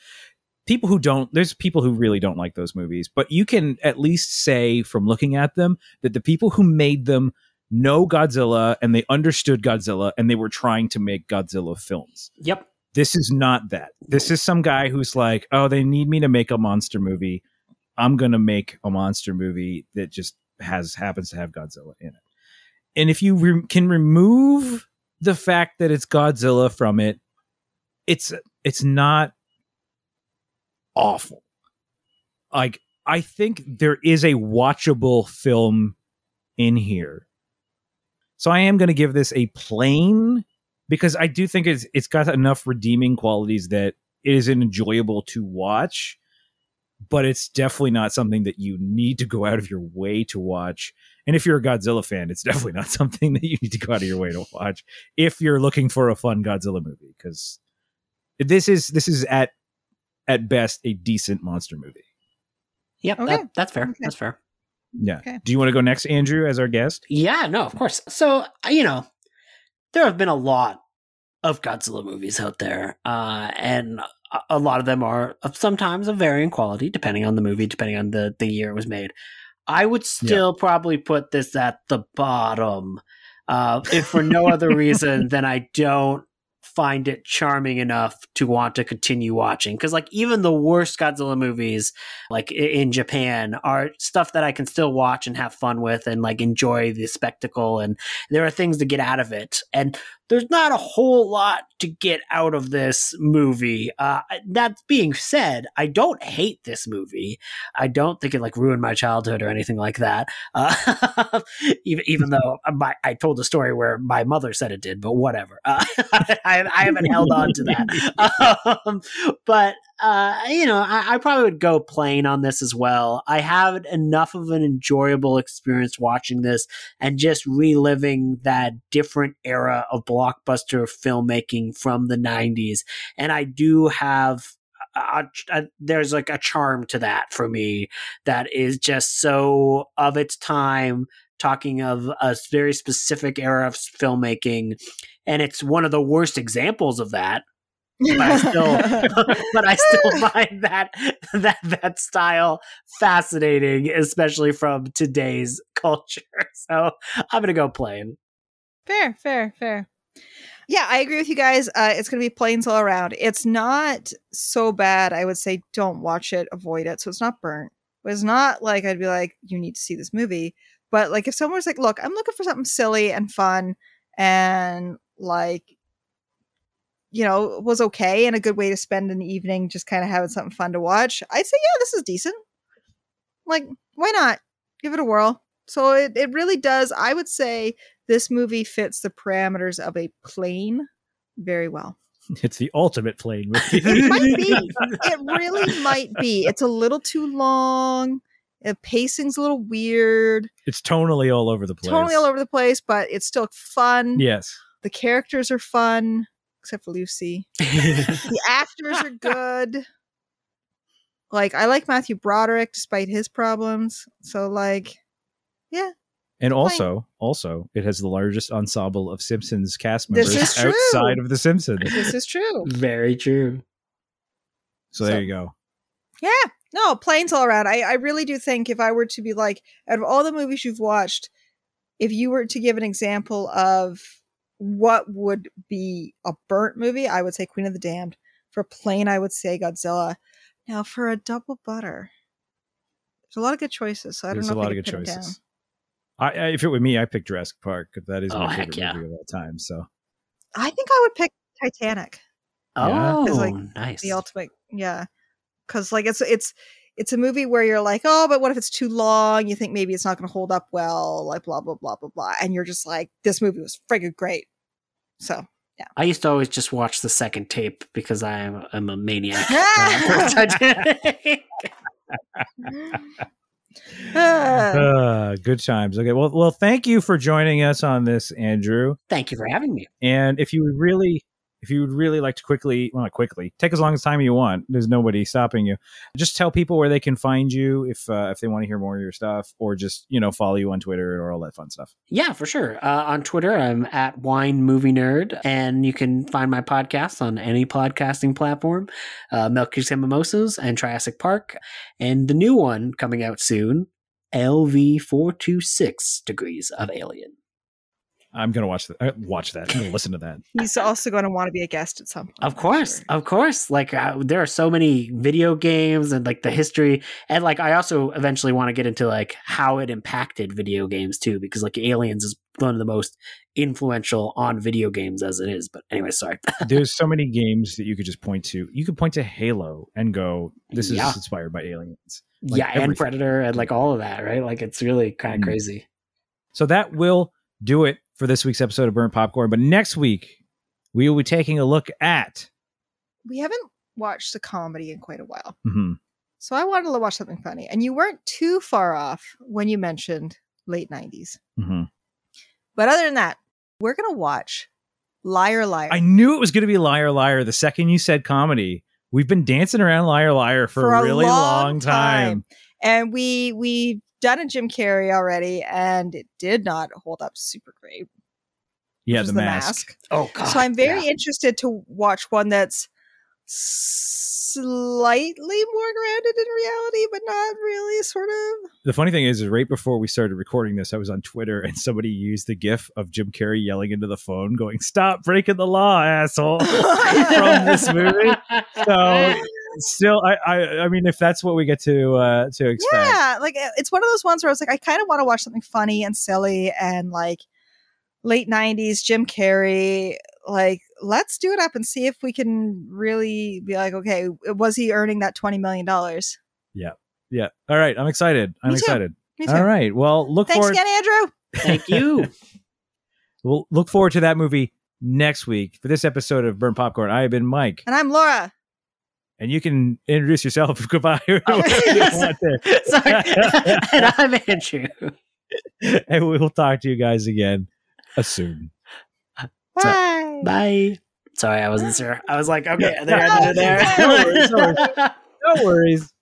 People who don't, there's people who really don't like those movies, but you can at least say from looking at them that the people who made them know Godzilla and they understood Godzilla and they were trying to make Godzilla films. Yep. This is not that. This is some guy who's like, oh, they need me to make a monster movie. I'm going to make a monster movie that just has happens to have Godzilla in it. And if you re- can remove the fact that it's Godzilla from it, it's it's not awful. Like I think there is a watchable film in here. So I am going to give this a plain because I do think it's it's got enough redeeming qualities that it is enjoyable to watch, but it's definitely not something that you need to go out of your way to watch. And if you're a Godzilla fan, it's definitely not something that you need to go out of your way to watch if you're looking for a fun Godzilla movie because this is this is at at best a decent monster movie. Yep. Okay. That, that's fair. Okay. That's fair. Yeah. Okay. Do you want to go next, Andrew, as our guest? Yeah, no, of course. So, uh, you know, there have been a lot of Godzilla movies out there, uh, and a- lot of them are sometimes of varying quality, depending on the movie, depending on the, the year it was made. I would still probably put this at the bottom, uh, if for no other reason than I don't find it charming enough to want to continue watching. Because, like, even the worst Godzilla movies, like in Japan, are stuff that I can still watch and have fun with and like enjoy the spectacle. And there are things to get out of it. And there's not a whole lot to get out of this movie. Uh, that being said, I don't hate this movie. I don't think it like ruined my childhood or anything like that. Uh, even even though my, I told a story where my mother said it did, but whatever. Uh, I, I haven't held on to that. Um, but uh, you know, I, I probably would go plain on this as well. I had enough of an enjoyable experience watching this and just reliving that different era of blockbuster filmmaking from the 90s. And I do have. Uh, uh, a, a, uh, there's like a charm to that for me that is just so of its time talking of a very specific era of filmmaking and it's one of the worst examples of that but I still, but I still find that that that style fascinating, especially from today's culture. So I'm gonna go plain. Fair, fair, fair. Yeah, I agree with you guys. Uh, it's going to be planes all around. It's not so bad. I would say don't watch it, avoid it. So it's not burnt. But it's not like I'd be like, you need to see this movie. But like if someone was like, look, I'm looking for something silly and fun and like, you know, was okay and a good way to spend an evening just kind of having something fun to watch, I'd say, yeah, this is decent. Like, why not? Give it a whirl. So it, it really does. I would say this movie fits the parameters of a plane very well. It's the ultimate plane movie. It might be. It really might be. It's a little too long. The pacing's a little weird. it's tonally all over the place. Tonally all over the place, but it's still fun. Yes. The characters are fun, except for Lucy. The actors are good. Like I like Matthew Broderick despite his problems. So like, yeah, And also, also, it has the largest ensemble of Simpsons cast This members is true. outside of the Simpsons. this is true. Very true. So, So- there you go. Yeah, no, planes all around. I, I really do think if I were to be like, out of all the movies you've watched, if you were to give an example of what would be a burnt movie, I would say Queen of the Damned. For plain, I would say Godzilla. Now, for a double butter, there's a lot of good choices. So I don't There's know a if lot of good pin it down. choices. I, I, if it were me, I pick Jurassic Park. That is Oh, my heck favorite yeah. movie of all time. So I think I would pick Titanic. Oh, It's like nice. the ultimate yeah because like it's it's it's a movie where you're like oh but what if it's too long you think maybe it's not going to hold up well like blah blah blah blah blah and you're just like this movie was friggin' great so yeah. I used to always just watch the second tape because I am I'm a maniac. uh, Titanic. Good times. Okay. Well, well, thank you for joining us on this, Andrew. Thank you for having me. And if you really, if you would really like to quickly, well, not quickly, take as long as time you want. There's nobody stopping you. Just tell people where they can find you if uh, if they want to hear more of your stuff, or just you know follow you on Twitter or all that fun stuff. Yeah, for sure. Uh, on Twitter, I'm at Wine Movie Nerd, and you can find my podcast on any podcasting platform, uh, and Mimosas and Triassic Park, and the new one coming out soon, LV426 Degrees of Alien. I'm gonna watch that. Uh, watch that. I'm listen to that. He's also going to want to be a guest at some point. Of course, sure. of course. Like uh, there are so many video games and like the history, and like I also eventually want to get into like how it impacted video games too, because like Aliens is one of the most influential on video games as it is. But anyway, sorry. There's so many games that you could just point to. You could point to Halo and go, "This is Yeah. inspired by aliens." Like yeah, and. Predator and like all of that, right? Like it's really kind of Mm. crazy. So that will do it for this week's episode of Burnt Popcorn. But next week, we will be taking a look at. We haven't watched a comedy in quite a while. Mhm. So I wanted to watch something funny. And you weren't too far off when you mentioned late 90s. Mhm. But other than that, we're going to watch Liar Liar. I knew it was going to be Liar Liar the second you said comedy. We've been dancing around Liar Liar for, a really long, time. And we we done a Jim Carrey already and it did not hold up super great. Yeah, which the, is mask. Oh god. so I'm very yeah. interested to watch one that's slightly more grounded in reality, but not really, sort of. The funny thing is, is right before we started recording this, I was on Twitter and somebody used the GIF of Jim Carrey yelling into the phone, going, "Stop breaking the law, asshole!" from this movie. So still, I, I, I mean, if that's what we get to uh, to expect, Yeah, like uh, it's one of those ones where I was like, I kind of want to watch something funny and silly and like late '90s Jim Carrey. Like, let's do it up and see if we can really be like, okay, was he earning that twenty million dollars? yeah. Yeah. All right, I'm excited. I'm Me too. excited. Me too. All right, well, look forward. Thanks forward. again, Andrew. Thank you. We'll look forward to that movie next week for this episode of Burn Popcorn. I have been Mike, And I'm Laura. And you can introduce yourself. Goodbye. whatever you yes. want there. Sorry. and I'm Andrew. and we will talk to you guys again uh, soon. Bye. Bye. Sorry, I wasn't sure. I was like, okay, there, there, there. No worries, no worries. No worries.